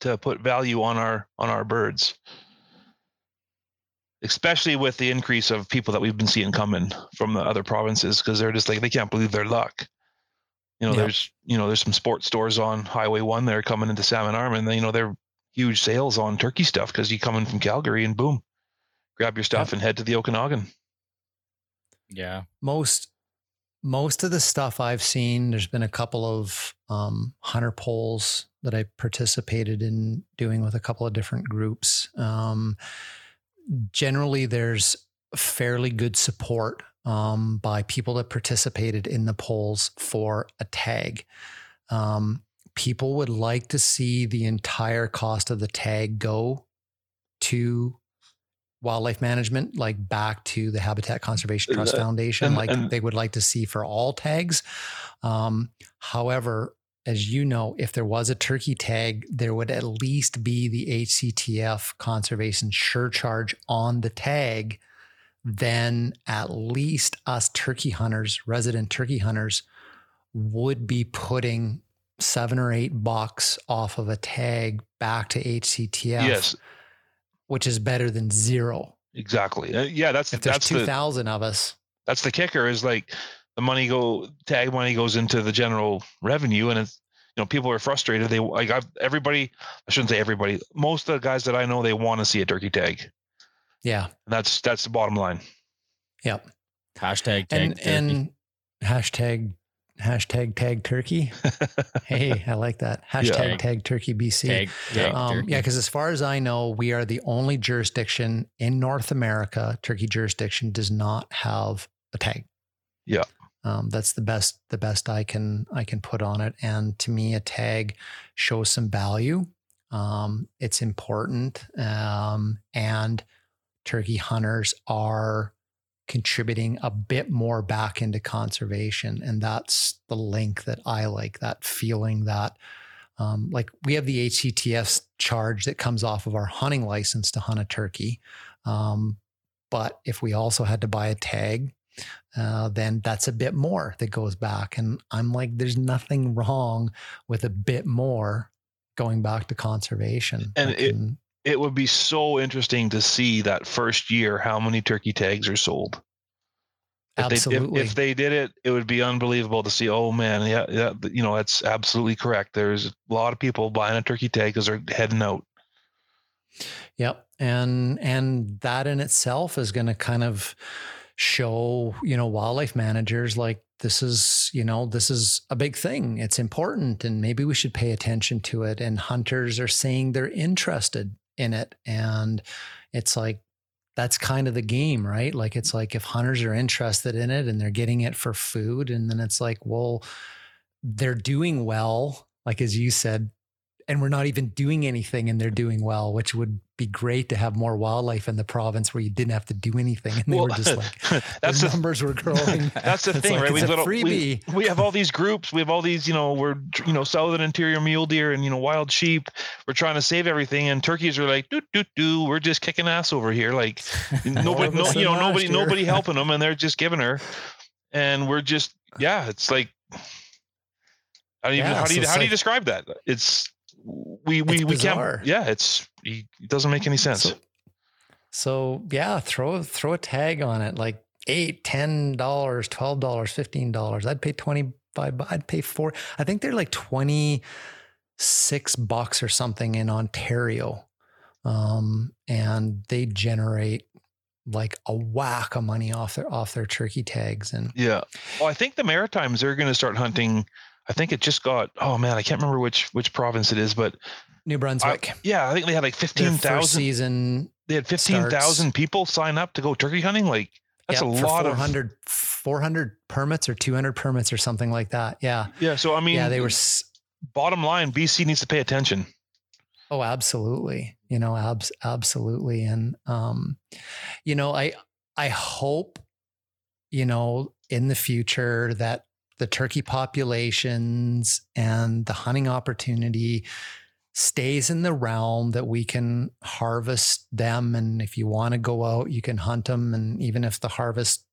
to put value on our on our birds. Especially with the increase of people that we've been seeing coming from the other provinces because they're just like they can't believe their luck. You know there's you know there's some sports stores on highway one that are coming into salmon arm and then you know they're huge sales on turkey stuff because you come in from calgary and boom grab your stuff and head to the okanagan yeah most most of the stuff I've seen, there's been a couple of um, hunter polls that I participated in doing with a couple of different groups. Um, generally, there's fairly good support um, by people that participated in the polls for a tag. Um, people would like to see the entire cost of the tag go to wildlife management, like back to the Habitat Conservation Trust Foundation, and, like and, they would like to see for all tags. Um, however, as you know, if there was a turkey tag, there would at least be the HCTF conservation surcharge on the tag. Then at least us turkey hunters, resident turkey hunters, would be putting seven or eight bucks off of a tag back to HCTF. Yes which is better than zero. Exactly. Uh, yeah, that's if that's two thousand of us. That's the kicker. Is like the money go tag money goes into the general revenue, and it's you know people are frustrated. They like I've, everybody. I shouldn't say everybody. Most of the guys that I know, they want to see a turkey tag. Yeah, and that's that's the bottom line. Yep. Hashtag tag and, and hashtag hashtag tag turkey. *laughs* hey, I like that. Hashtag yeah. tag turkey BC. Tag, tag um, turkey. Yeah, because as far as I know, we are the only jurisdiction in North America, turkey jurisdiction does not have a tag. Yeah. Um, that's the best the best I can I can put on it. And to me, a tag shows some value. Um, it's important. Um, and turkey hunters are contributing a bit more back into conservation. And that's the link that I like, that feeling that um, like we have the HCTS charge that comes off of our hunting license to hunt a turkey. Um, but if we also had to buy a tag, uh, then that's a bit more that goes back. And I'm like, there's nothing wrong with a bit more going back to conservation. And it- It would be so interesting to see that first year how many turkey tags are sold. If They, absolutely. if, if they did it, it would be unbelievable to see. Oh man, yeah, yeah, you know that's absolutely correct. There's a lot of people buying a turkey tag because they're heading out. Yep. And and that in itself is going to kind of show, you know, wildlife managers like this is, you know, this is a big thing. It's important and maybe we should pay attention to it and hunters are saying they're interested in it and it's like that's kind of the game, right? Like it's like if hunters are interested in it and they're getting it for food and then it's like, well, they're doing well, like as you said, and we're not even doing anything and they're doing well, which would be great to have more wildlife in the province where you didn't have to do anything and they Well, were just like *laughs* that's the numbers were *laughs* growing. that's the thing, like, right? it's We've a got a- we- we have all these groups. We have all these, you know, we're you know southern interior mule deer and you know wild sheep. We're trying to save everything, and turkeys are like, doo doo doo. We're just kicking ass over here, like *laughs* nobody, no, you know, nobody, year. nobody helping them, and they're just giving her, and we're just, yeah, it's like, how do you, Yeah, how do you, how do you describe that? It's we we we can't, yeah, it's it doesn't make any sense. So, so yeah, throw throw a tag on it, like eight, ten dollars, twelve dollars, fifteen dollars. I'd pay twenty five. I'd pay four. I think they're like twenty six bucks or something in Ontario, um, and they generate like a whack of money off their off their turkey tags. And Yeah. Well, I think the Maritimes they're going to start hunting. I think it just got. Oh man, I can't remember which which province it is, but New Brunswick, yeah, I think they had like fifteen first season. They had fifteen thousand people sign up to go turkey hunting. Like that's yeah, a lot of 400, 400 permits or 200 permits or something like that. Yeah. Yeah. So I mean, yeah, they were bottom line. BC needs to pay attention. Oh, absolutely. You know, abs- absolutely. And, um, you know, I, I hope, you know, in the future that the turkey populations and the hunting opportunity stays in the realm that we can harvest them. And if you want to go out, you can hunt them. And even if the harvest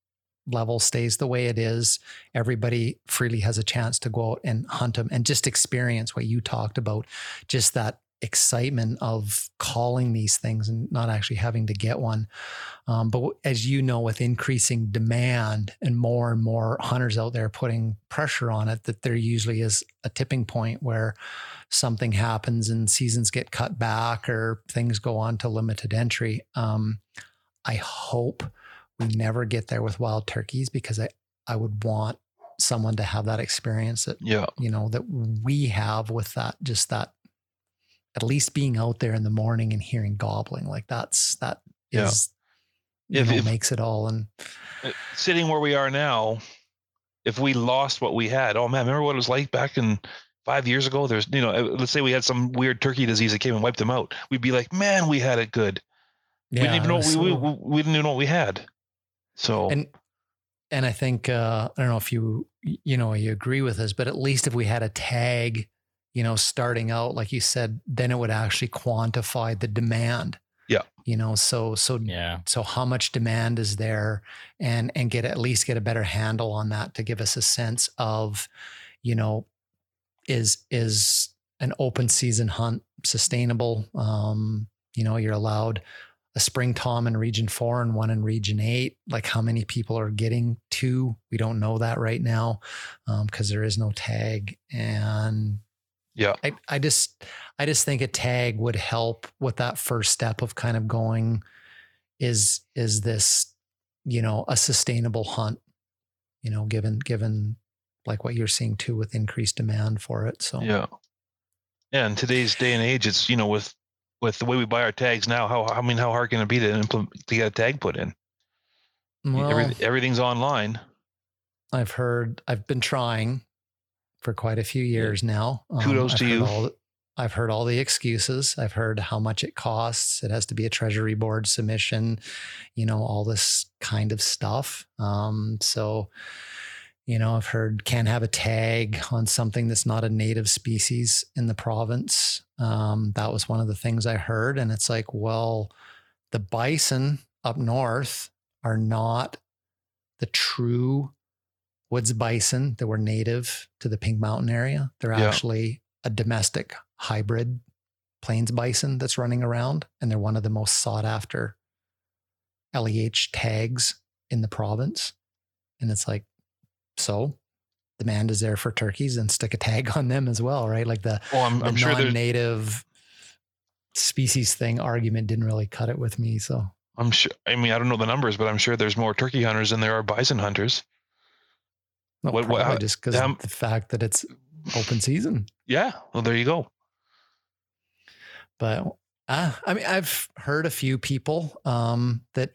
level stays the way it is, everybody freely has a chance to go out and hunt them and just experience what you talked about, just that excitement of calling these things and not actually having to get one. Um, but as you know, with increasing demand and more and more hunters out there putting pressure on it, that there usually is a tipping point where something happens and seasons get cut back or things go on to limited entry. Um, I hope we never get there with wild turkeys because I, I would want someone to have that experience that Yeah. you know that we have with that just that at least being out there in the morning and hearing gobbling like that's that is Yeah. If- know, if- makes it all and Uh, Sitting where we are now, if we lost what we had, oh man, remember what it was like back in five years ago? There's, you know, uh, let's say we had some weird turkey disease that came and wiped them out. We'd be like, man, we had it good. we didn't even know we, we, we didn't even know what we had. So and and I think uh, I don't know if you you know you agree with this, but at least if we had a tag, you know, starting out like you said, then it would actually quantify the demand. Yeah. You know, so so Yeah. so how much demand is there and and get at least get a better handle on that to give us a sense of you know is is an open season hunt sustainable um you know you're allowed a spring tom in region 4 and one in region 8 like how many people are getting two we don't know that right now um because there is no tag and yeah, I, I just I just think a tag would help with that first step of kind of going is is this you know a sustainable hunt you know given given like what you're seeing too with increased demand for it so yeah. Yeah, in today's day and age, it's you know with with the way we buy our tags now, how I mean, how hard can it be to implement to get a tag put in? well, Every, everything's online. I've heard I've been trying for quite a few years now Um, Kudos I've to you. all I've heard all the excuses. I've heard how much it costs. It has to be a treasury board submission, you know, all this kind of stuff. Um, so, You know, I've heard can't have a tag on something that's not a native species in the province. Um, that was one of the things I heard. And it's like, well, the bison up north are not the true woods bison that were native to the Pink Mountain area. They're Yeah. actually a domestic hybrid plains bison that's running around, and they're one of the most sought after LEH tags in the province. And it's like, so demand is there for turkeys and stick a tag *laughs* on them as well, right? Like the, Well, I'm, the I'm non-native species thing argument didn't really cut it with me. So I'm sure. I mean, I don't know the numbers, but I'm sure there's more turkey hunters than there are bison hunters. No, What- probably just because of the fact that it's open season. Yeah. Well, there you go. But uh, I mean, I've heard a few people um, that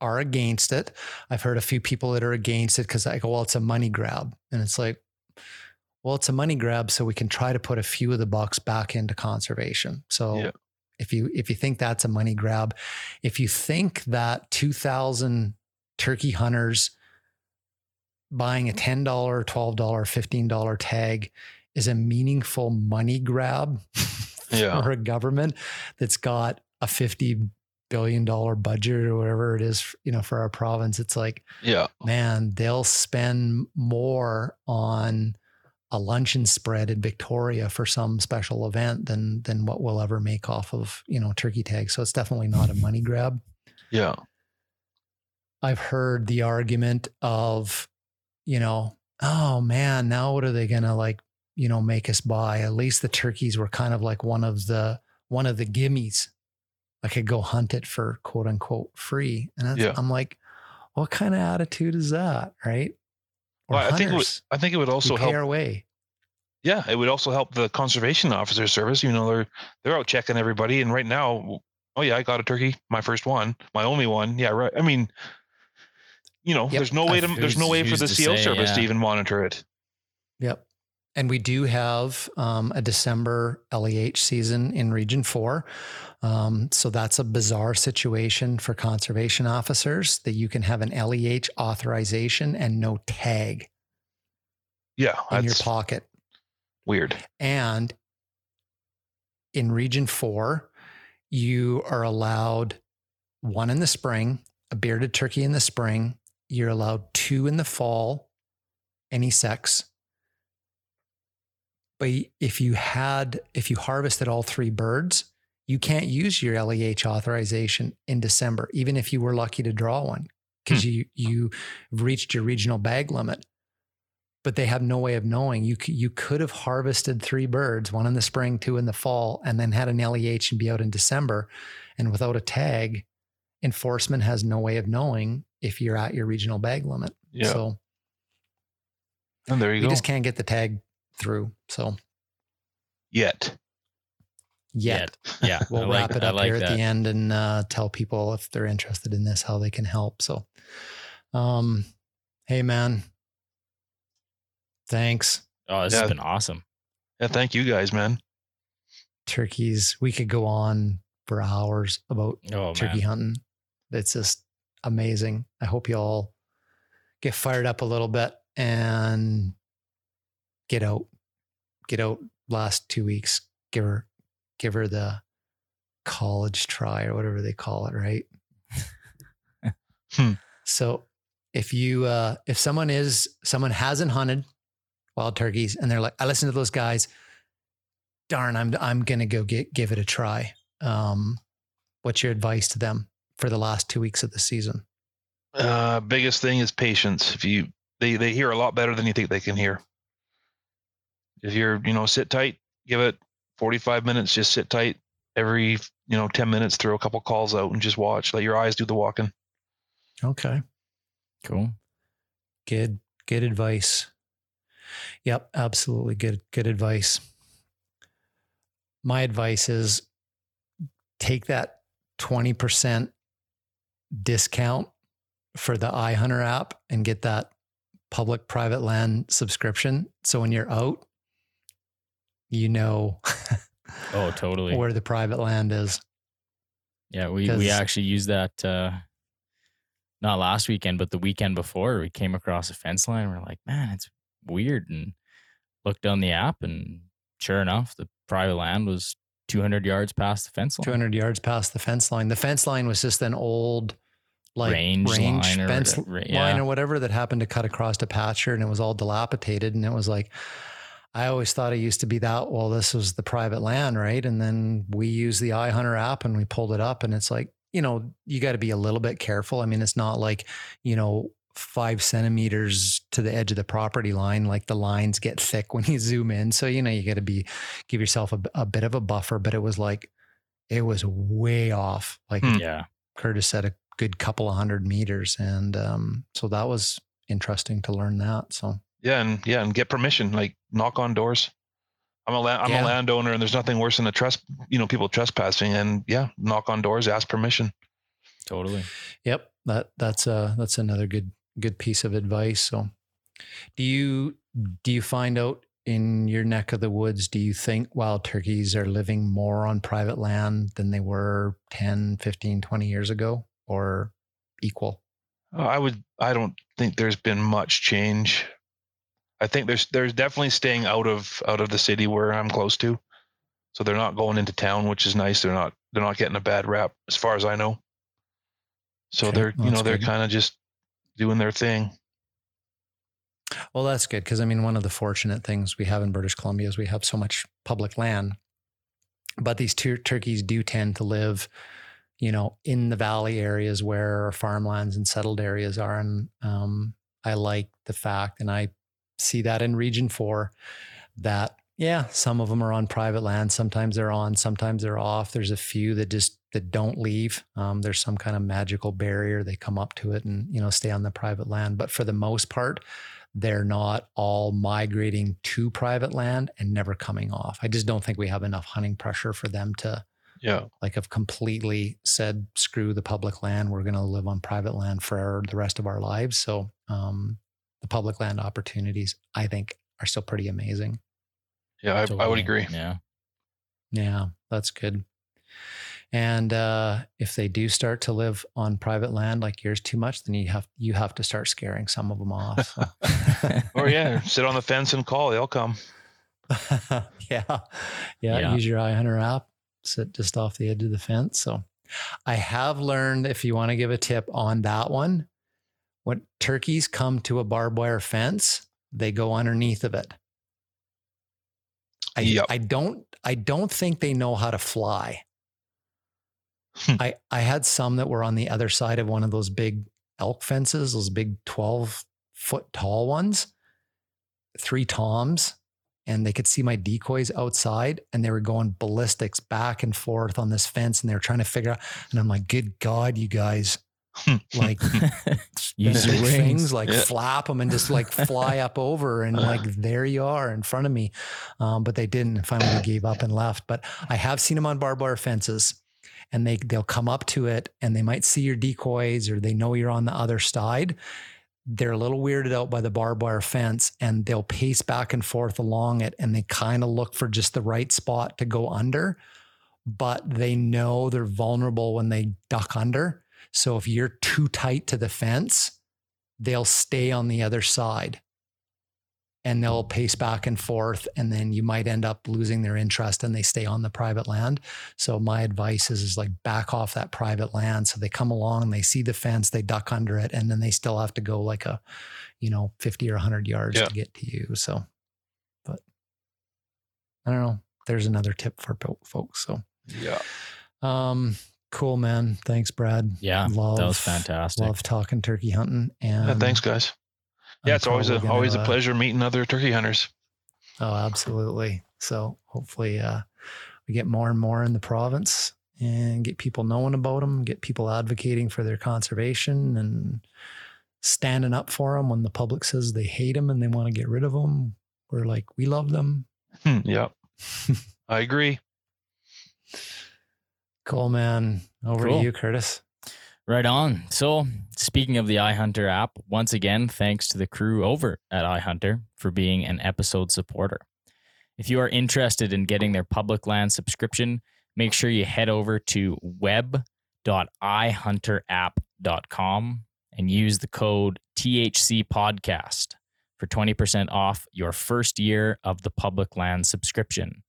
are against it. I've heard a few people that are against it because I go, well, it's a money grab. And it's like, well, it's a money grab, so we can try to put a few of the bucks back into conservation. So Yeah. if you if you think that's a money grab, if you think that 2000 turkey hunters buying a $10, $12, $15 tag is a meaningful money grab *laughs* Yeah. for a government that's got a 50 billion dollar budget or whatever it is, you know, for our province, it's like, Yeah. man, they'll spend more on a luncheon spread in Victoria for some special event than than what we'll ever make off of, you know, turkey tags. So it's definitely not a money grab. Yeah. I've heard the argument of, you know, oh man, now what are they gonna like, you know, make us buy? At least the turkeys were kind of like one of the one of the gimmies. I could go hunt it for quote unquote free. And that's, Yeah. I'm like, what kind of attitude is that? Right. Well, I think it would, I think it would also help. Yeah, it would also help the conservation officer service. You know, they're they're out checking everybody, and right now, oh yeah, I got a turkey, my first one, my only one. Yeah, right. I mean, you know, Yep. there's no way to Who's- there's no way for the say, service to even monitor it. Yep. And we do have um, a December LEH season in Region 4. Um, so that's a bizarre situation for conservation officers that you can have an LEH authorization and no tag Yeah, in your pocket. weird. And in Region 4, you are allowed one in the spring, a bearded turkey in the spring. You're allowed two in the fall, any sex. But if you had, if you harvested all three birds, you can't use your LEH authorization in December, even if you were lucky to draw one, hmm. because you you reached your regional bag limit but they have no way of knowing. You you could have harvested three birds, one in the spring, two in the fall, and then had an LEH and be out in December. And without a tag, enforcement has no way of knowing if you're at your regional bag limit. Yeah, So and there you we go. You just can't get the tag through. So Yet, yet Yeah. we'll I like, wrap it up like here that. at the end and uh, tell people if they're interested in this how they can help. So, um, hey man, thanks. Oh, this Yeah. has been awesome. yeah. Thank you guys, man. Turkeys. We could go on for hours about Oh, turkey man. hunting. It's just amazing. I hope you all get fired up a little bit and get out. Get out last two weeks. Give her give her the college try or whatever they call it, right? Hmm. So if you uh if someone is someone hasn't hunted wild turkeys and they're like, I listen to those guys, darn, I'm I'm gonna go get give it a try. Um, what's your advice to them for the last two weeks of the season? Uh, biggest thing is patience. If you they they hear a lot better than you think they can hear. If you're you know sit tight, give it 45 minutes. Just sit tight. Every you know 10 minutes, throw a couple calls out and just watch. Let your eyes do the walking. Okay. Cool. Good, good advice. Yep, absolutely good, good advice. My advice is take that 20% discount for the iHunter app and get that public private land subscription. So when you're out, you know *laughs* Oh, totally. where the private land is. Yeah, we we 'Cause- actually use that uh not last weekend, but the weekend before, we came across a fence line. We're like, man, it's weird. And looked on the app, and sure enough, the private land was 200 yards past the fence line. 200 yards past the fence line. The fence line was just an old, like Range range, line or fence whatever, line yeah. or whatever that happened to cut across a pasture, and it was all dilapidated. And it was like, I always thought it used to be that. Well, this was the private land, right? And then we used the iHunter app and we pulled it up, and it's like, you know, you got to be a little bit careful. I mean, it's not like, you know. Five centimeters to the edge of the property line, like the lines get thick when you zoom in. So, you know, you got to be, give yourself a, a bit of a buffer, but it was like, it was way off. Like Hmm. Yeah. Curtis said, a good couple of hundred meters. And um, so that was interesting to learn that. So, Yeah, and yeah, and get permission. Like knock on doors. I'm a la- I'm Yeah. a landowner, and there's nothing worse than a trust. You know, people trespassing, and yeah, knock on doors, ask permission. Totally. yep, that that's uh that's another good good piece of advice. So, do you do you find out in your neck of the woods? Do you think wild turkeys are living more on private land than they were 10, 15, 20 years ago, or equal? Uh, I would. I don't think there's been much change. I think there's there's definitely staying out of out of the city where I'm close to, so they're not going into town, which is nice. They're not they're not getting a bad rap as far as I know. So Okay, they're you know they're kind of just doing their thing. Well, that's good because I mean, one of the fortunate things we have in British Columbia is we have so much public land, but these tur- turkeys do tend to live, you know, in the valley areas where farmlands and settled areas are, and um, I like the fact, and I see that in Region Four, that yeah, some of them are on private land. Sometimes they're on, sometimes they're off. There's a few that just that don't leave. Um, there's some kind of magical barrier. They come up to it and you know stay on the private land. But for the most part, they're not all migrating to private land and never coming off. I just don't think we have enough hunting pressure for them to Yeah, like have completely said screw the public land. We're going to live on private land for the rest of our lives. So um, the public land opportunities, I think, are still pretty amazing. yeah, I, I would agree. Yeah. Yeah, that's good. And uh, if they do start to live on private land like yours too much, then you have you have to start scaring some of them off. So. *laughs* Or yeah, sit on the fence and call. They'll come. *laughs* yeah. yeah. Yeah. Use your iHunter app, sit just off the edge of the fence. So I have learned if you want to give a tip on that one, when turkeys come to a barbed wire fence, they go underneath of it. I, Yep. I don't I don't think they know how to fly. Hmm. I, I had some that were on the other side of one of those big elk fences, those big 12 foot tall ones, three toms, and they could see my decoys outside and they were going ballistics back and forth on this fence and they were trying to figure out. And I'm like, good God, you guys, like *laughs* *laughs* Use your wings. things, like Yeah. flap them and just like fly *laughs* up over and like there you are in front of me. Um, but they didn't. And Finally, they gave up and left. But I have seen them on barbed wire fences, and they they'll come up to it and they might see your decoys or they know you're on the other side. They're a little weirded out by the barbed wire fence and they'll pace back and forth along it and they kind of look for just the right spot to go under, but they know they're vulnerable when they duck under. So if you're too tight to the fence, they'll stay on the other side and they'll pace back and forth. And then you might end up losing their interest and they stay on the private land. So my advice is, is like back off that private land. So they come along, they see the fence, they duck under it, and then they still have to go like a, you know, 50 or 100 yards Yeah. to get to you. So, but I don't know. There's another tip for folks. So, yeah. um, cool, man. Thanks, Brad. Yeah. Love, that was fantastic. Love talking turkey hunting. And yeah thanks, guys. I'm Yeah, it's always a always a uh, pleasure meeting other turkey hunters. Oh, absolutely. So hopefully uh, we get more and more in the province and get people knowing about them, get people advocating for their conservation and standing up for them when the public says they hate them and they want to get rid of them. We're like, we love them. Hmm, yeah, *laughs* I agree. Cool, man. Over Cool. to you, Curtis. Right on. So, speaking of the iHunter app, once again, thanks to the crew over at iHunter for being an episode supporter. If you are interested in getting their public land subscription, make sure you head over to web.ihunterapp.com and use the code THC podcast for 20% off your first year of the public land subscription.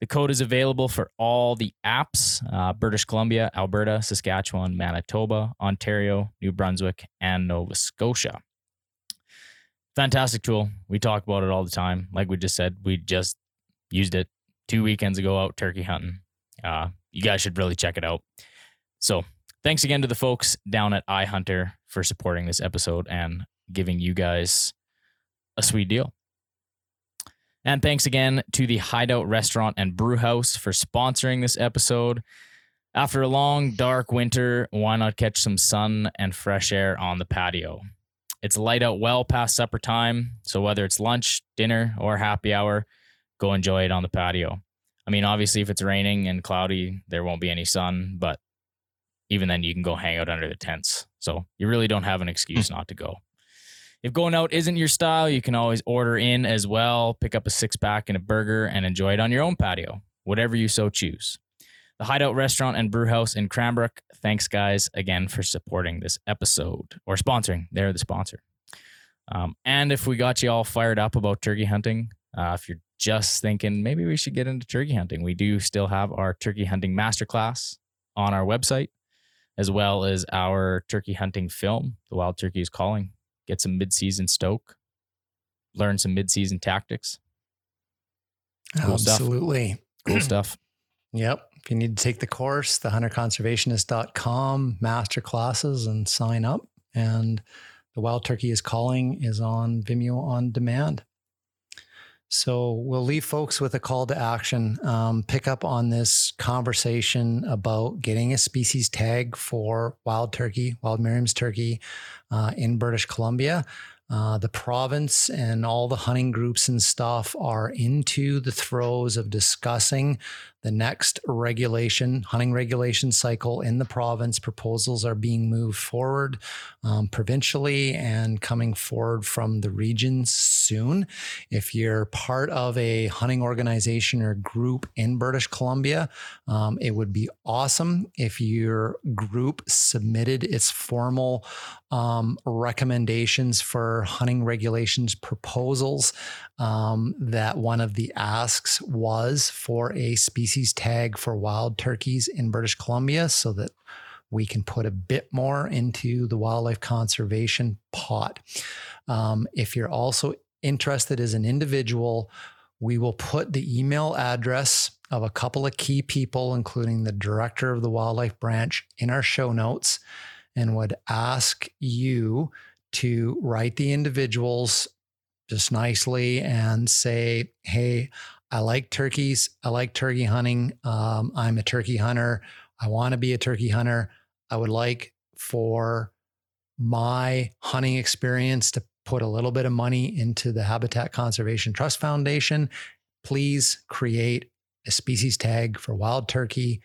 The code is available for all the apps uh, British Columbia, Alberta, Saskatchewan, Manitoba, Ontario, New Brunswick, and Nova Scotia. Fantastic tool. We talk about it all the time. Like we just said, we just used it two weekends ago out turkey hunting. Uh, you guys should really check it out. So, thanks again to the folks down at iHunter for supporting this episode and giving you guys a sweet deal. And thanks again to the Hideout Restaurant and Brew House for sponsoring this episode. After a long, dark winter, why not catch some sun and fresh air on the patio? It's light out well past supper time, so whether it's lunch, dinner, or happy hour, go enjoy it on the patio. I mean, obviously, if it's raining and cloudy, there won't be any sun, but even then, you can go hang out under the tents. So you really don't have an excuse not to go. If going out isn't your style, you can always order in as well, pick up a six pack and a burger, and enjoy it on your own patio, whatever you so choose. The Hideout Restaurant and Brew House in Cranbrook. Thanks, guys, again for supporting this episode or sponsoring. They're the sponsor. Um, and if we got you all fired up about turkey hunting, uh, if you're just thinking maybe we should get into turkey hunting, we do still have our turkey hunting masterclass on our website, as well as our turkey hunting film, The Wild Turkey is Calling get some mid-season stoke, learn some mid-season tactics. Cool Absolutely. Stuff. Cool *clears throat* stuff. Yep. If you need to take the course, the hunterconservationist.com master classes and sign up. And the Wild Turkey is Calling is on Vimeo on demand. So we'll leave folks with a call to action. Um, pick up on this conversation about getting a species tag for wild turkey, wild Merriam's turkey uh, in British Columbia. Uh, the province and all the hunting groups and stuff are into the throes of discussing the next regulation, hunting regulation cycle in the province. Proposals are being moved forward um, provincially and coming forward from the regions soon. If you're part of a hunting organization or group in British Columbia, um, it would be awesome if your group submitted its formal um, recommendations for hunting regulations proposals. Um, that one of the asks was for a species tag for wild turkeys in British Columbia so that we can put a bit more into the wildlife conservation pot. Um, if you're also interested as an individual, we will put the email address of a couple of key people, including the director of the wildlife branch, in our show notes and would ask you to write the individuals just nicely and say, Hey, I like turkeys. I like turkey hunting. Um, I'm a turkey hunter. I want to be a turkey hunter. I would like for my hunting experience to put a little bit of money into the Habitat Conservation Trust Foundation. Please create a species tag for wild turkey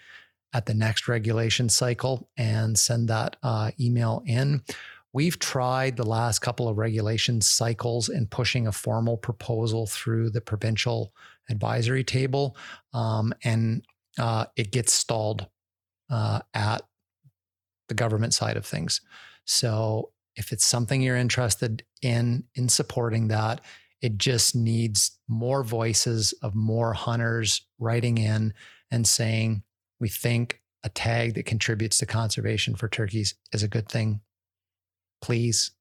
at the next regulation cycle and send that uh, email in. We've tried the last couple of regulation cycles in pushing a formal proposal through the provincial advisory table, um, and uh, it gets stalled uh, at the government side of things. So, if it's something you're interested in in supporting that, it just needs more voices of more hunters writing in and saying, we think a tag that contributes to conservation for turkeys is a good thing. Please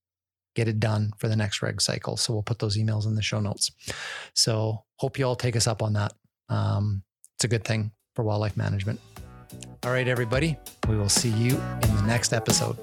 get it done for the next reg cycle. So we'll put those emails in the show notes. So hope you all take us up on that. Um, it's a good thing for wildlife management. All right, everybody, we will see you in the next episode.